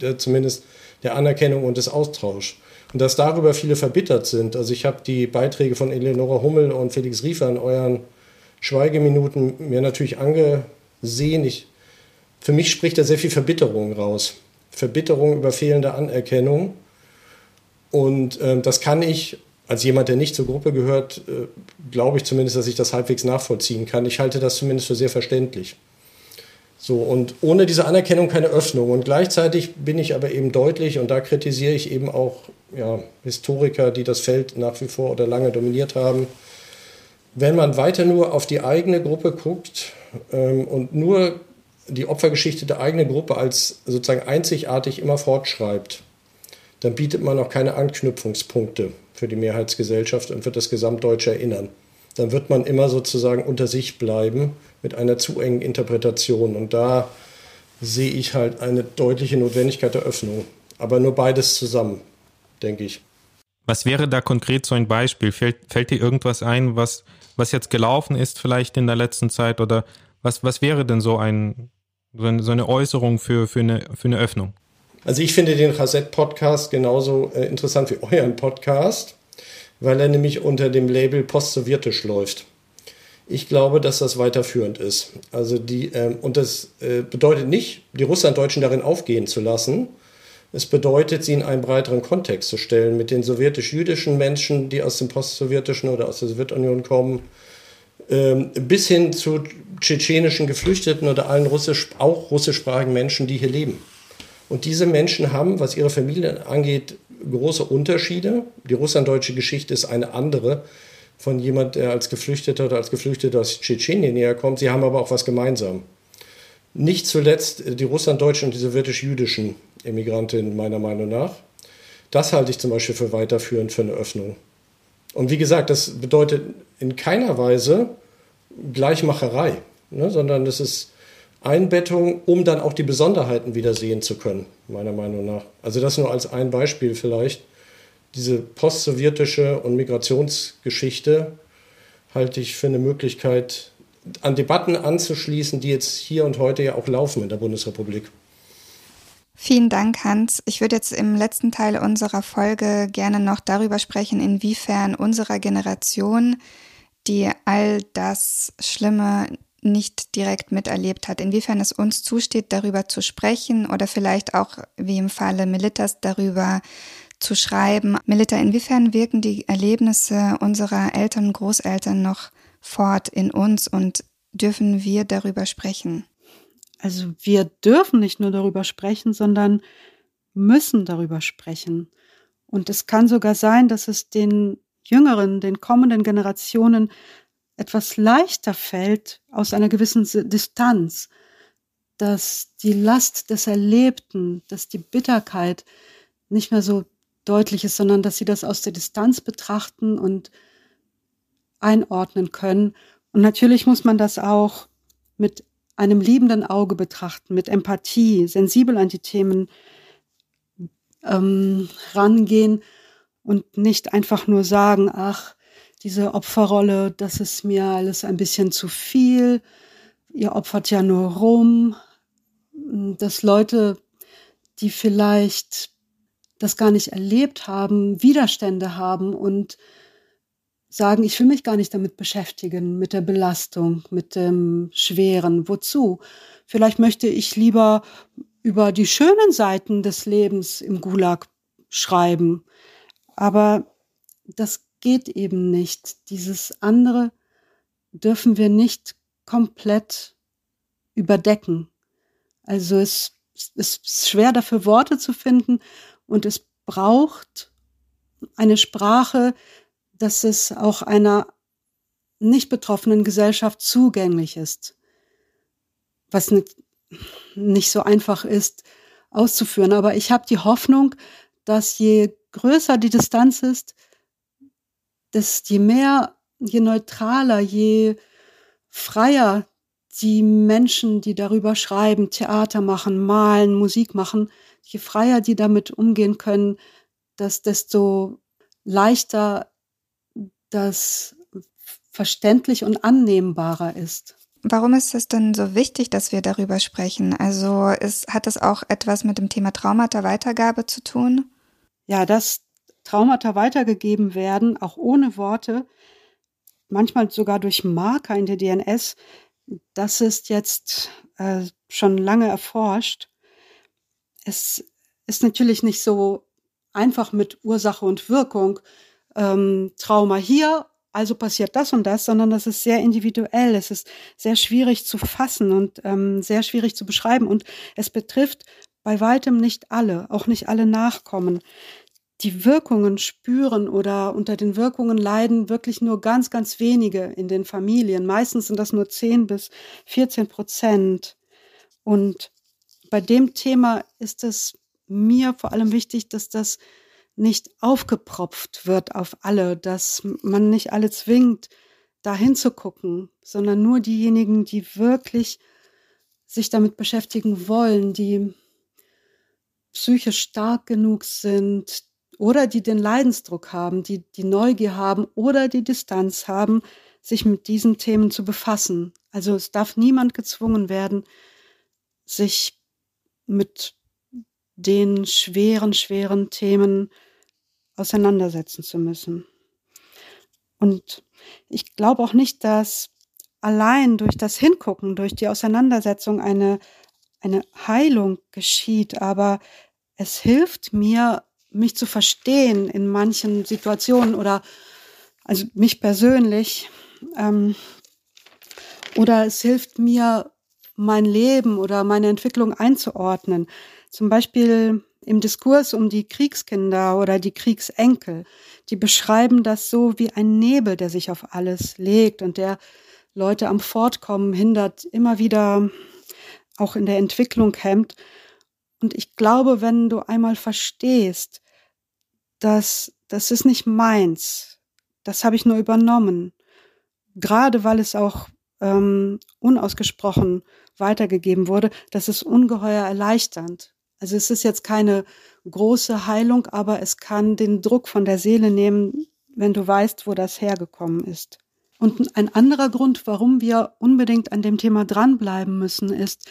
der, zumindest der Anerkennung und des Austauschs. Und dass darüber viele verbittert sind. Also ich habe die Beiträge von Eleonora Hummel und Felix Riefer in euren Schweigeminuten mir natürlich angesehen. Ich, für mich spricht da sehr viel Verbitterung raus. Verbitterung über fehlende Anerkennung. Und äh, das kann ich, als jemand, der nicht zur Gruppe gehört, äh, glaube ich zumindest, dass ich das halbwegs nachvollziehen kann. Ich halte das zumindest für sehr verständlich. So, und ohne diese Anerkennung keine Öffnung. Und gleichzeitig bin ich aber eben deutlich, und da kritisiere ich eben auch ja, Historiker, die das Feld nach wie vor oder lange dominiert haben, wenn man weiter nur auf die eigene Gruppe guckt ähm, und nur die Opfergeschichte der eigenen Gruppe als sozusagen einzigartig immer fortschreibt, dann bietet man auch keine Anknüpfungspunkte für die Mehrheitsgesellschaft und wird das Gesamtdeutsche erinnern dann wird man immer sozusagen unter sich bleiben mit einer zu engen Interpretation. Und da sehe ich halt eine deutliche Notwendigkeit der Öffnung. Aber nur beides zusammen, denke ich. Was wäre da konkret so ein Beispiel? Fällt, fällt dir irgendwas ein, was, was jetzt gelaufen ist vielleicht in der letzten Zeit? Oder was, was wäre denn so, ein, so, eine, so eine Äußerung für, für, eine, für eine Öffnung? Also ich finde den Rasett-Podcast genauso äh, interessant wie euren Podcast weil er nämlich unter dem Label postsowjetisch läuft. Ich glaube, dass das weiterführend ist. Also die, ähm, und das äh, bedeutet nicht, die Russlanddeutschen darin aufgehen zu lassen. Es bedeutet, sie in einen breiteren Kontext zu stellen mit den sowjetisch-jüdischen Menschen, die aus dem postsowjetischen oder aus der Sowjetunion kommen, ähm, bis hin zu tschetschenischen Geflüchteten oder allen russisch, auch russischsprachigen Menschen, die hier leben. Und diese Menschen haben, was ihre Familien angeht, große Unterschiede. Die russlanddeutsche Geschichte ist eine andere von jemand, der als Geflüchteter oder als Geflüchteter aus Tschetschenien näher kommt. Sie haben aber auch was gemeinsam. Nicht zuletzt die russlanddeutschen und die sowjetisch-jüdischen Emigrantinnen meiner Meinung nach. Das halte ich zum Beispiel für weiterführend für eine Öffnung. Und wie gesagt, das bedeutet in keiner Weise Gleichmacherei, ne, sondern es ist Einbettung, um dann auch die Besonderheiten wieder sehen zu können, meiner Meinung nach. Also das nur als ein Beispiel vielleicht. Diese postsowjetische und Migrationsgeschichte halte ich für eine Möglichkeit, an Debatten anzuschließen, die jetzt hier und heute ja auch laufen in der Bundesrepublik. Vielen Dank, Hans. Ich würde jetzt im letzten Teil unserer Folge gerne noch darüber sprechen, inwiefern unserer Generation, die all das Schlimme nicht direkt miterlebt hat, inwiefern es uns zusteht, darüber zu sprechen oder vielleicht auch, wie im Falle Melitas, darüber zu schreiben. Melita, inwiefern wirken die Erlebnisse unserer Eltern und Großeltern noch fort in uns und dürfen wir darüber sprechen? Also wir dürfen nicht nur darüber sprechen, sondern müssen darüber sprechen. Und es kann sogar sein, dass es den jüngeren, den kommenden Generationen etwas leichter fällt aus einer gewissen Distanz, dass die Last des Erlebten, dass die Bitterkeit nicht mehr so deutlich ist, sondern dass sie das aus der Distanz betrachten und einordnen können. Und natürlich muss man das auch mit einem liebenden Auge betrachten, mit Empathie, sensibel an die Themen ähm, rangehen und nicht einfach nur sagen, ach, diese Opferrolle, das ist mir alles ein bisschen zu viel. Ihr opfert ja nur rum. Dass Leute, die vielleicht das gar nicht erlebt haben, Widerstände haben und sagen, ich will mich gar nicht damit beschäftigen, mit der Belastung, mit dem Schweren. Wozu? Vielleicht möchte ich lieber über die schönen Seiten des Lebens im Gulag schreiben. Aber das geht eben nicht. Dieses andere dürfen wir nicht komplett überdecken. Also es, ist schwer dafür Worte zu finden und es braucht eine Sprache, dass es auch einer nicht betroffenen Gesellschaft zugänglich ist, was nicht, nicht so einfach ist auszuführen. Aber ich habe die Hoffnung, dass je größer die Distanz ist, dass je mehr, je neutraler, je freier die Menschen, die darüber schreiben, Theater machen, malen, Musik machen, je freier die damit umgehen können, dass desto leichter das verständlich und annehmbarer ist. Warum ist es denn so wichtig, dass wir darüber sprechen? Also ist, hat es auch etwas mit dem Thema Traumata-Weitergabe zu tun? Ja, das Traumata weitergegeben werden, auch ohne Worte, manchmal sogar durch Marker in der DNS. Das ist jetzt äh, schon lange erforscht. Es ist natürlich nicht so einfach mit Ursache und Wirkung. Ähm, Trauma hier, also passiert das und das, sondern das ist sehr individuell. Es ist sehr schwierig zu fassen und ähm, sehr schwierig zu beschreiben. Und es betrifft bei weitem nicht alle, auch nicht alle Nachkommen die Wirkungen spüren oder unter den Wirkungen leiden wirklich nur ganz, ganz wenige in den Familien. Meistens sind das nur 10 bis 14 Prozent. Und bei dem Thema ist es mir vor allem wichtig, dass das nicht aufgepropft wird auf alle, dass man nicht alle zwingt, da hinzugucken, sondern nur diejenigen, die wirklich sich damit beschäftigen wollen, die psychisch stark genug sind, oder die den Leidensdruck haben, die die Neugier haben oder die Distanz haben, sich mit diesen Themen zu befassen. Also es darf niemand gezwungen werden, sich mit den schweren, schweren Themen auseinandersetzen zu müssen. Und ich glaube auch nicht, dass allein durch das Hingucken, durch die Auseinandersetzung eine, eine Heilung geschieht, aber es hilft mir, mich zu verstehen in manchen Situationen oder also mich persönlich. Ähm, oder es hilft mir, mein Leben oder meine Entwicklung einzuordnen. Zum Beispiel im Diskurs um die Kriegskinder oder die Kriegsenkel. Die beschreiben das so wie ein Nebel, der sich auf alles legt und der Leute am Fortkommen hindert, immer wieder auch in der Entwicklung hemmt. Und ich glaube, wenn du einmal verstehst, dass das ist nicht meins, das habe ich nur übernommen, gerade weil es auch ähm, unausgesprochen weitergegeben wurde, das ist ungeheuer erleichternd. Also es ist jetzt keine große Heilung, aber es kann den Druck von der Seele nehmen, wenn du weißt, wo das hergekommen ist. Und ein anderer Grund, warum wir unbedingt an dem Thema dranbleiben müssen, ist,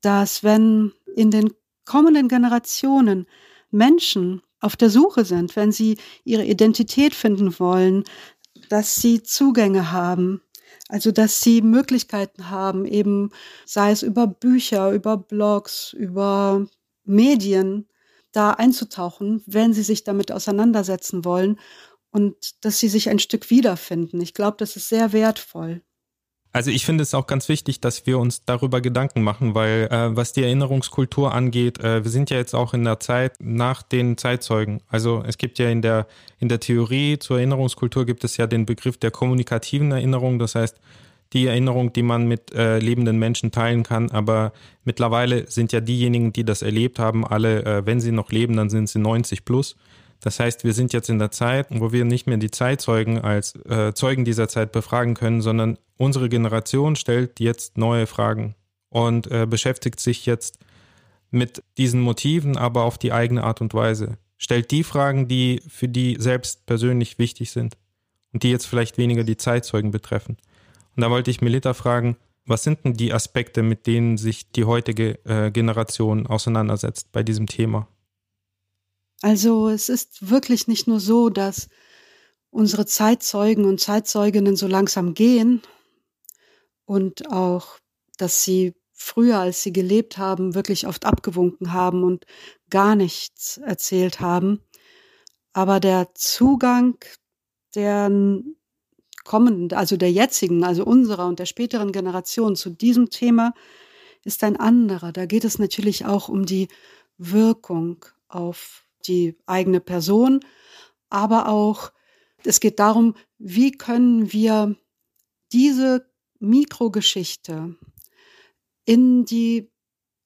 dass wenn in den kommenden Generationen Menschen auf der Suche sind, wenn sie ihre Identität finden wollen, dass sie Zugänge haben, also dass sie Möglichkeiten haben, eben sei es über Bücher, über Blogs, über Medien, da einzutauchen, wenn sie sich damit auseinandersetzen wollen und dass sie sich ein Stück wiederfinden. Ich glaube, das ist sehr wertvoll. Also ich finde es auch ganz wichtig, dass wir uns darüber Gedanken machen, weil äh, was die Erinnerungskultur angeht, äh, wir sind ja jetzt auch in der Zeit nach den Zeitzeugen. Also es gibt ja in der in der Theorie zur Erinnerungskultur gibt es ja den Begriff der kommunikativen Erinnerung. Das heißt die Erinnerung, die man mit äh, lebenden Menschen teilen kann. Aber mittlerweile sind ja diejenigen, die das erlebt haben, alle, äh, wenn sie noch leben, dann sind sie 90 plus. Das heißt, wir sind jetzt in der Zeit, wo wir nicht mehr die Zeitzeugen als äh, Zeugen dieser Zeit befragen können, sondern unsere Generation stellt jetzt neue Fragen und äh, beschäftigt sich jetzt mit diesen Motiven, aber auf die eigene Art und Weise. Stellt die Fragen, die für die selbst persönlich wichtig sind und die jetzt vielleicht weniger die Zeitzeugen betreffen. Und da wollte ich Melita fragen, was sind denn die Aspekte, mit denen sich die heutige äh, Generation auseinandersetzt bei diesem Thema? Also es ist wirklich nicht nur so, dass unsere Zeitzeugen und Zeitzeuginnen so langsam gehen und auch, dass sie früher, als sie gelebt haben, wirklich oft abgewunken haben und gar nichts erzählt haben. Aber der Zugang der kommenden, also der jetzigen, also unserer und der späteren Generation zu diesem Thema ist ein anderer. Da geht es natürlich auch um die Wirkung auf die eigene Person, aber auch es geht darum, wie können wir diese Mikrogeschichte in die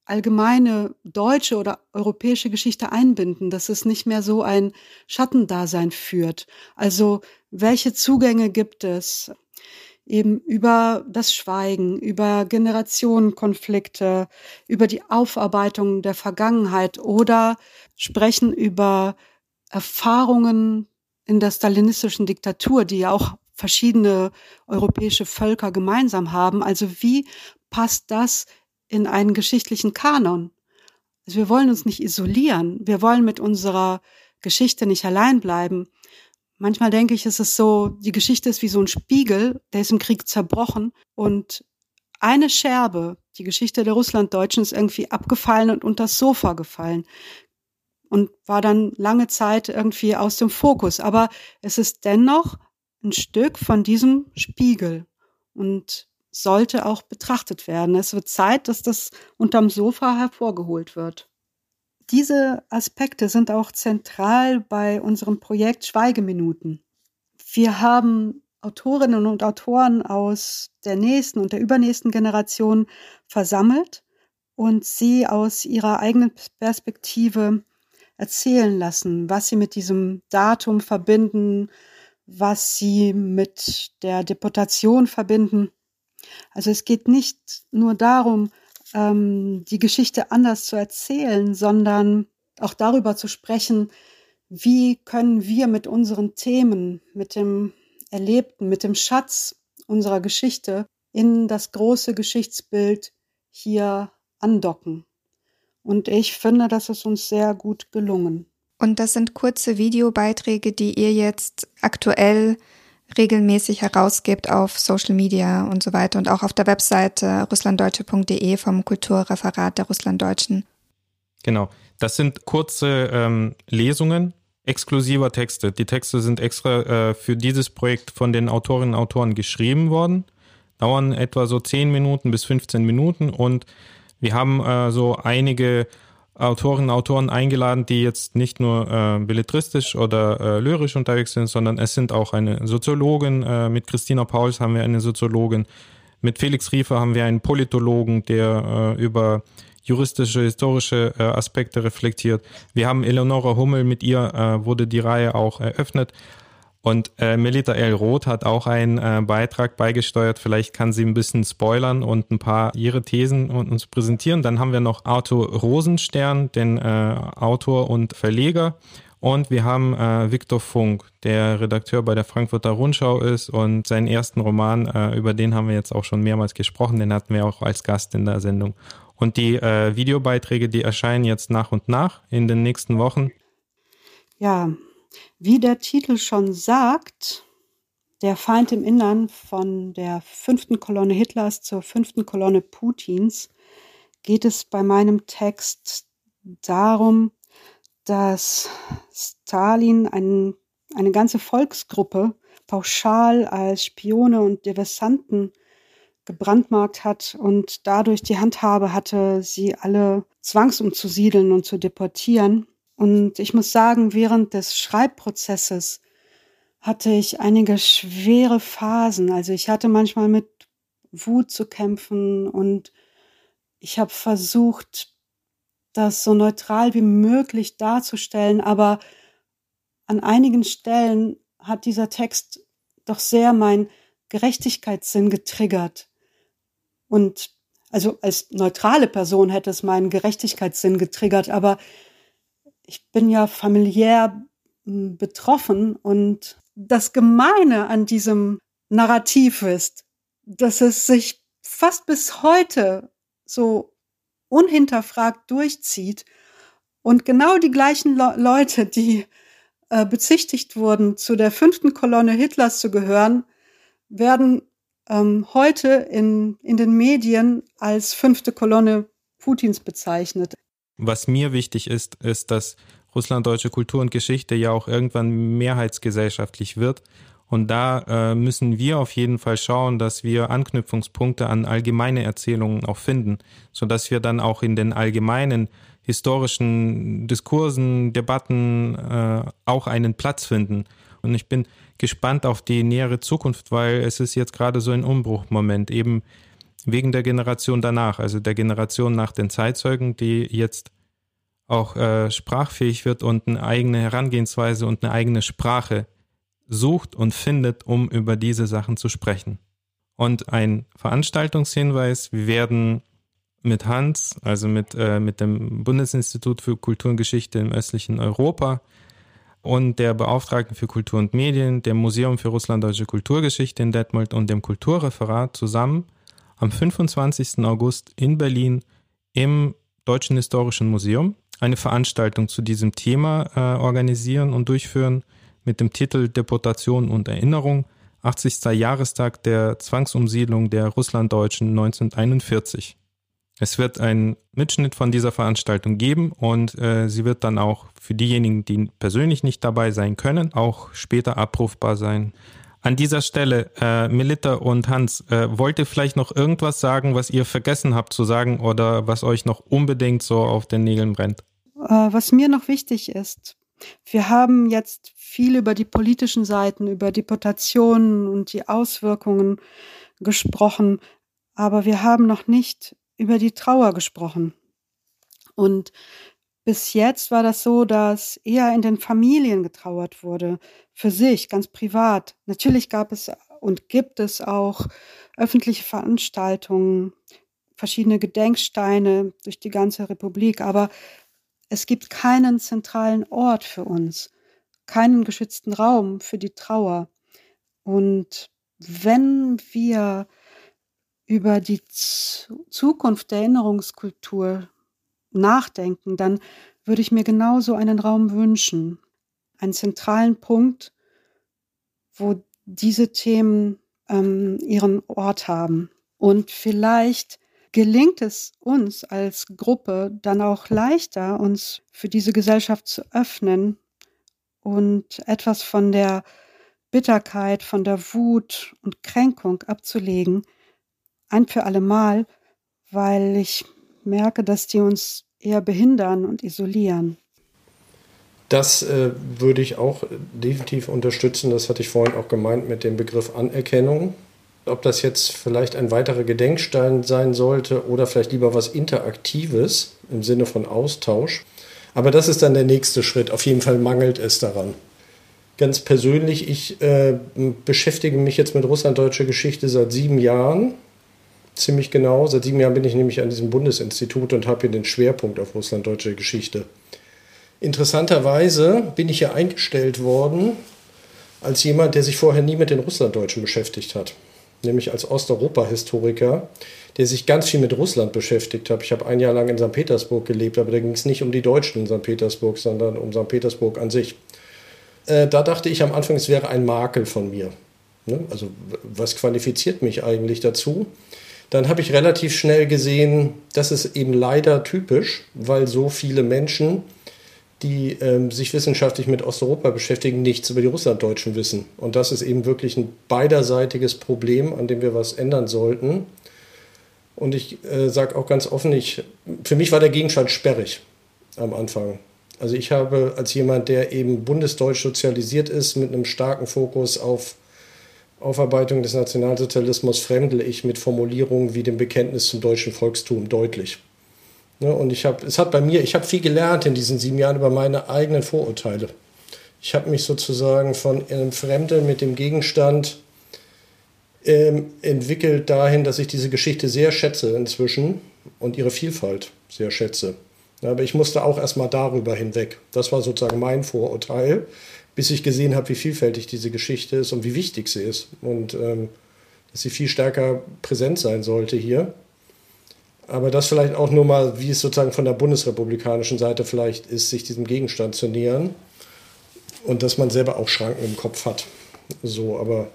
allgemeine deutsche oder europäische Geschichte einbinden, dass es nicht mehr so ein Schattendasein führt. Also welche Zugänge gibt es? Eben über das Schweigen, über Generationenkonflikte, über die Aufarbeitung der Vergangenheit oder sprechen über Erfahrungen in der stalinistischen Diktatur, die ja auch verschiedene europäische Völker gemeinsam haben. Also wie passt das in einen geschichtlichen Kanon? Also wir wollen uns nicht isolieren. Wir wollen mit unserer Geschichte nicht allein bleiben. Manchmal denke ich, es ist so, die Geschichte ist wie so ein Spiegel, der ist im Krieg zerbrochen und eine Scherbe, die Geschichte der Russlanddeutschen ist irgendwie abgefallen und unter das Sofa gefallen und war dann lange Zeit irgendwie aus dem Fokus. Aber es ist dennoch ein Stück von diesem Spiegel und sollte auch betrachtet werden. Es wird Zeit, dass das unterm Sofa hervorgeholt wird. Diese Aspekte sind auch zentral bei unserem Projekt Schweigeminuten. Wir haben Autorinnen und Autoren aus der nächsten und der übernächsten Generation versammelt und sie aus ihrer eigenen Perspektive erzählen lassen, was sie mit diesem Datum verbinden, was sie mit der Deportation verbinden. Also es geht nicht nur darum, ähm, die Geschichte anders zu erzählen, sondern auch darüber zu sprechen, wie können wir mit unseren Themen, mit dem Erlebten, mit dem Schatz unserer Geschichte in das große Geschichtsbild hier andocken. Und ich finde, das ist uns sehr gut gelungen. Und das sind kurze Videobeiträge, die ihr jetzt aktuell regelmäßig herausgibt auf Social Media und so weiter und auch auf der Webseite russlanddeutsche.de vom Kulturreferat der Russlanddeutschen. Genau, das sind kurze ähm, Lesungen exklusiver Texte. Die Texte sind extra äh, für dieses Projekt von den Autorinnen und Autoren geschrieben worden. dauern etwa so 10 Minuten bis 15 Minuten und wir haben äh, so einige Autorinnen und Autoren eingeladen, die jetzt nicht nur äh, belletristisch oder äh, lyrisch unterwegs sind, sondern es sind auch eine Soziologin, äh, mit Christina Pauls haben wir eine Soziologin, mit Felix Riefer haben wir einen Politologen, der äh, über juristische, historische äh, Aspekte reflektiert. Wir haben Eleonora Hummel, mit ihr äh, wurde die Reihe auch eröffnet. Und äh, Melita L. Roth hat auch einen äh, Beitrag beigesteuert. Vielleicht kann sie ein bisschen spoilern und ein paar ihre Thesen uns präsentieren. Dann haben wir noch Arthur Rosenstern, den äh, Autor und Verleger. Und wir haben äh, Viktor Funk, der Redakteur bei der Frankfurter Rundschau ist und seinen ersten Roman, äh, über den haben wir jetzt auch schon mehrmals gesprochen, den hatten wir auch als Gast in der Sendung. Und die äh, Videobeiträge, die erscheinen jetzt nach und nach in den nächsten Wochen. Ja, wie der Titel schon sagt, der Feind im Innern von der fünften Kolonne Hitlers zur fünften Kolonne Putins geht es bei meinem Text darum, dass Stalin ein, eine ganze Volksgruppe pauschal als Spione und Diversanten gebrandmarkt hat und dadurch die Handhabe hatte, sie alle zwangsumzusiedeln und zu deportieren. Und ich muss sagen, während des Schreibprozesses hatte ich einige schwere Phasen. Also ich hatte manchmal mit Wut zu kämpfen und ich habe versucht, das so neutral wie möglich darzustellen, aber an einigen Stellen hat dieser Text doch sehr mein Gerechtigkeitssinn getriggert. Und also als neutrale Person hätte es meinen Gerechtigkeitssinn getriggert, aber ich bin ja familiär hm, betroffen und das Gemeine an diesem Narrativ ist, dass es sich fast bis heute so unhinterfragt durchzieht und genau die gleichen Le Leute, die äh, bezichtigt wurden, zu der fünften Kolonne Hitlers zu gehören, werden ähm, heute in, in den Medien als fünfte Kolonne Putins bezeichnet. Was mir wichtig ist, ist, dass russlanddeutsche Kultur und Geschichte ja auch irgendwann mehrheitsgesellschaftlich wird. Und da äh, müssen wir auf jeden Fall schauen, dass wir Anknüpfungspunkte an allgemeine Erzählungen auch finden, so dass wir dann auch in den allgemeinen historischen Diskursen, Debatten äh, auch einen Platz finden. Und ich bin gespannt auf die nähere Zukunft, weil es ist jetzt gerade so ein Umbruchmoment, eben wegen der Generation danach, also der Generation nach den Zeitzeugen, die jetzt auch äh, sprachfähig wird und eine eigene Herangehensweise und eine eigene Sprache sucht und findet, um über diese Sachen zu sprechen. Und ein Veranstaltungshinweis, wir werden mit Hans, also mit, äh, mit dem Bundesinstitut für Kultur und Geschichte im östlichen Europa und der Beauftragten für Kultur und Medien, dem Museum für Russlanddeutsche Kulturgeschichte in Detmold und dem Kulturreferat zusammen am 25. August in Berlin im Deutschen Historischen Museum eine Veranstaltung zu diesem Thema äh, organisieren und durchführen mit dem Titel Deportation und Erinnerung, 80. Jahrestag der Zwangsumsiedlung der Russlanddeutschen 1941. Es wird einen Mitschnitt von dieser Veranstaltung geben und äh, sie wird dann auch für diejenigen, die persönlich nicht dabei sein können, auch später abrufbar sein. An dieser Stelle, äh, Melita und Hans, äh, wollt ihr vielleicht noch irgendwas sagen, was ihr vergessen habt zu sagen oder was euch noch unbedingt so auf den Nägeln brennt? Äh, was mir noch wichtig ist, wir haben jetzt viel über die politischen Seiten, über Deportationen und die Auswirkungen gesprochen, aber wir haben noch nicht über die Trauer gesprochen. Und bis jetzt war das so, dass eher in den Familien getrauert wurde, für sich, ganz privat. Natürlich gab es und gibt es auch öffentliche Veranstaltungen, verschiedene Gedenksteine durch die ganze Republik, aber es gibt keinen zentralen Ort für uns, keinen geschützten Raum für die Trauer. Und wenn wir über die Zukunft der Erinnerungskultur nachdenken, dann würde ich mir genauso einen Raum wünschen, einen zentralen Punkt, wo diese Themen ähm, ihren Ort haben. Und vielleicht gelingt es uns als Gruppe dann auch leichter, uns für diese Gesellschaft zu öffnen und etwas von der Bitterkeit, von der Wut und Kränkung abzulegen, ein für alle Mal, weil ich merke, dass die uns eher behindern und isolieren. Das äh, würde ich auch definitiv unterstützen. Das hatte ich vorhin auch gemeint mit dem Begriff Anerkennung. Ob das jetzt vielleicht ein weiterer Gedenkstein sein sollte oder vielleicht lieber was Interaktives im Sinne von Austausch. Aber das ist dann der nächste Schritt. Auf jeden Fall mangelt es daran. Ganz persönlich, ich äh, beschäftige mich jetzt mit russlanddeutscher Geschichte seit sieben Jahren. Ziemlich genau. Seit sieben Jahren bin ich nämlich an diesem Bundesinstitut und habe hier den Schwerpunkt auf russlanddeutsche Geschichte. Interessanterweise bin ich hier eingestellt worden als jemand, der sich vorher nie mit den Russlanddeutschen beschäftigt hat. Nämlich als Osteuropa-Historiker, der sich ganz viel mit Russland beschäftigt hat. Ich habe ein Jahr lang in St. Petersburg gelebt, aber da ging es nicht um die Deutschen in St. Petersburg, sondern um St. Petersburg an sich. Äh, da dachte ich am Anfang, es wäre ein Makel von mir. Ne? Also was qualifiziert mich eigentlich dazu? Dann habe ich relativ schnell gesehen, das ist eben leider typisch, weil so viele Menschen, die ähm, sich wissenschaftlich mit Osteuropa beschäftigen, nichts über die Russlanddeutschen wissen. Und das ist eben wirklich ein beiderseitiges Problem, an dem wir was ändern sollten. Und ich äh, sage auch ganz offen, ich, für mich war der Gegenstand sperrig am Anfang. Also ich habe als jemand, der eben bundesdeutsch sozialisiert ist, mit einem starken Fokus auf Aufarbeitung des Nationalsozialismus, fremdle ich mit Formulierungen wie dem Bekenntnis zum deutschen Volkstum deutlich. Ne, und ich habe, es hat bei mir, ich habe viel gelernt in diesen sieben Jahren über meine eigenen Vorurteile. Ich habe mich sozusagen von einem Fremde mit dem Gegenstand ähm, entwickelt dahin, dass ich diese Geschichte sehr schätze inzwischen und ihre Vielfalt sehr schätze. Aber ich musste auch erstmal darüber hinweg. Das war sozusagen mein Vorurteil, bis ich gesehen habe, wie vielfältig diese Geschichte ist und wie wichtig sie ist. Und ähm, dass sie viel stärker präsent sein sollte hier. Aber das vielleicht auch nur mal, wie es sozusagen von der bundesrepublikanischen Seite vielleicht ist, sich diesem Gegenstand zu nähern. Und dass man selber auch Schranken im Kopf hat. So, aber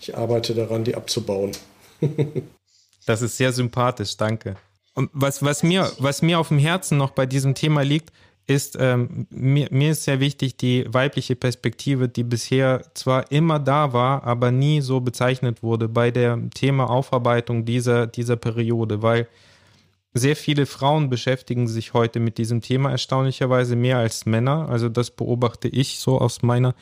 ich arbeite daran, die abzubauen. das ist sehr sympathisch, danke. Und was, was, mir, was mir auf dem Herzen noch bei diesem Thema liegt, ist, ähm, mir, mir ist sehr wichtig die weibliche Perspektive, die bisher zwar immer da war, aber nie so bezeichnet wurde bei der Thema Aufarbeitung dieser, dieser Periode, weil sehr viele Frauen beschäftigen sich heute mit diesem Thema erstaunlicherweise mehr als Männer. Also das beobachte ich so aus meiner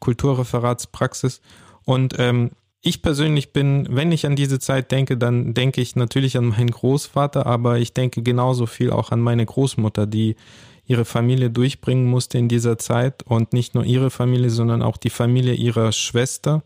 Kulturreferatspraxis. Und ähm, ich persönlich bin, wenn ich an diese Zeit denke, dann denke ich natürlich an meinen Großvater, aber ich denke genauso viel auch an meine Großmutter, die ihre Familie durchbringen musste in dieser Zeit und nicht nur ihre Familie, sondern auch die Familie ihrer Schwester.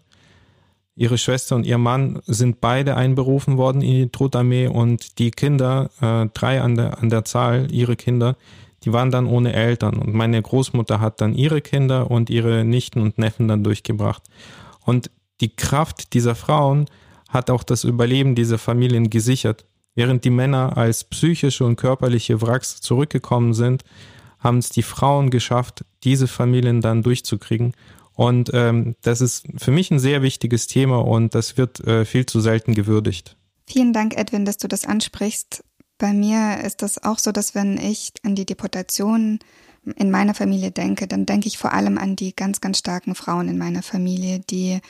Ihre Schwester und ihr Mann sind beide einberufen worden in die Trotarmee und die Kinder, äh, drei an der, an der Zahl, ihre Kinder, die waren dann ohne Eltern und meine Großmutter hat dann ihre Kinder und ihre Nichten und Neffen dann durchgebracht. Und die Kraft dieser Frauen hat auch das Überleben dieser Familien gesichert. Während die Männer als psychische und körperliche Wracks zurückgekommen sind, haben es die Frauen geschafft, diese Familien dann durchzukriegen. Und ähm, das ist für mich ein sehr wichtiges Thema und das wird äh, viel zu selten gewürdigt. Vielen Dank, Edwin, dass du das ansprichst. Bei mir ist das auch so, dass wenn ich an die Deportation in meiner Familie denke, dann denke ich vor allem an die ganz, ganz starken Frauen in meiner Familie, die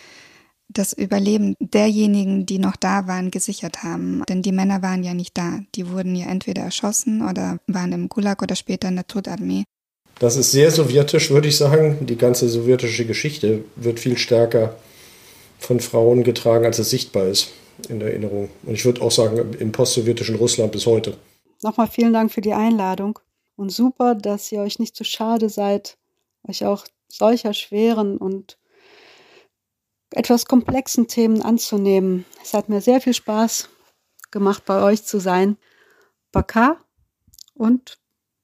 das Überleben derjenigen, die noch da waren, gesichert haben. Denn die Männer waren ja nicht da. Die wurden ja entweder erschossen oder waren im Gulag oder später in der Todarmee. Das ist sehr sowjetisch, würde ich sagen. Die ganze sowjetische Geschichte wird viel stärker von Frauen getragen, als es sichtbar ist in der Erinnerung. Und ich würde auch sagen, im postsowjetischen Russland bis heute. Nochmal vielen Dank für die Einladung. Und super, dass ihr euch nicht zu schade seid, euch auch solcher schweren und etwas komplexen Themen anzunehmen. Es hat mir sehr viel Spaß gemacht, bei euch zu sein. Baka und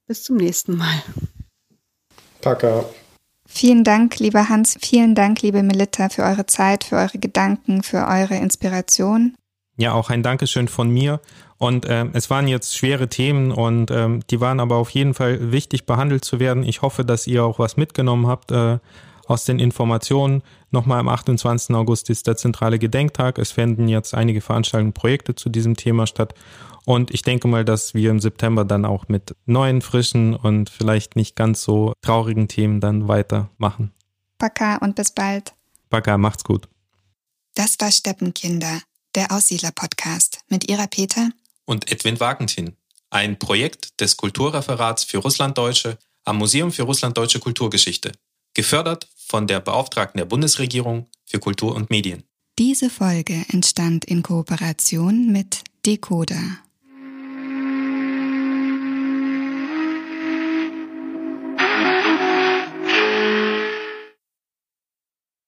bis zum nächsten Mal. Paka. Vielen Dank, lieber Hans. Vielen Dank, liebe Melitta, für eure Zeit, für eure Gedanken, für eure Inspiration. Ja, auch ein Dankeschön von mir. Und äh, es waren jetzt schwere Themen und ähm, die waren aber auf jeden Fall wichtig behandelt zu werden. Ich hoffe, dass ihr auch was mitgenommen habt äh, aus den Informationen. Nochmal am 28. August ist der zentrale Gedenktag. Es finden jetzt einige Veranstaltungen, Projekte zu diesem Thema statt. Und ich denke mal, dass wir im September dann auch mit neuen, frischen und vielleicht nicht ganz so traurigen Themen dann weitermachen. Baka und bis bald. Baka, macht's gut. Das war Steppenkinder, der Aussiedler-Podcast mit Ira Peter und Edwin Wagentin, ein Projekt des Kulturreferats für Russlanddeutsche am Museum für Russlanddeutsche Kulturgeschichte, gefördert von der Beauftragten der Bundesregierung für Kultur und Medien. Diese Folge entstand in Kooperation mit Decoder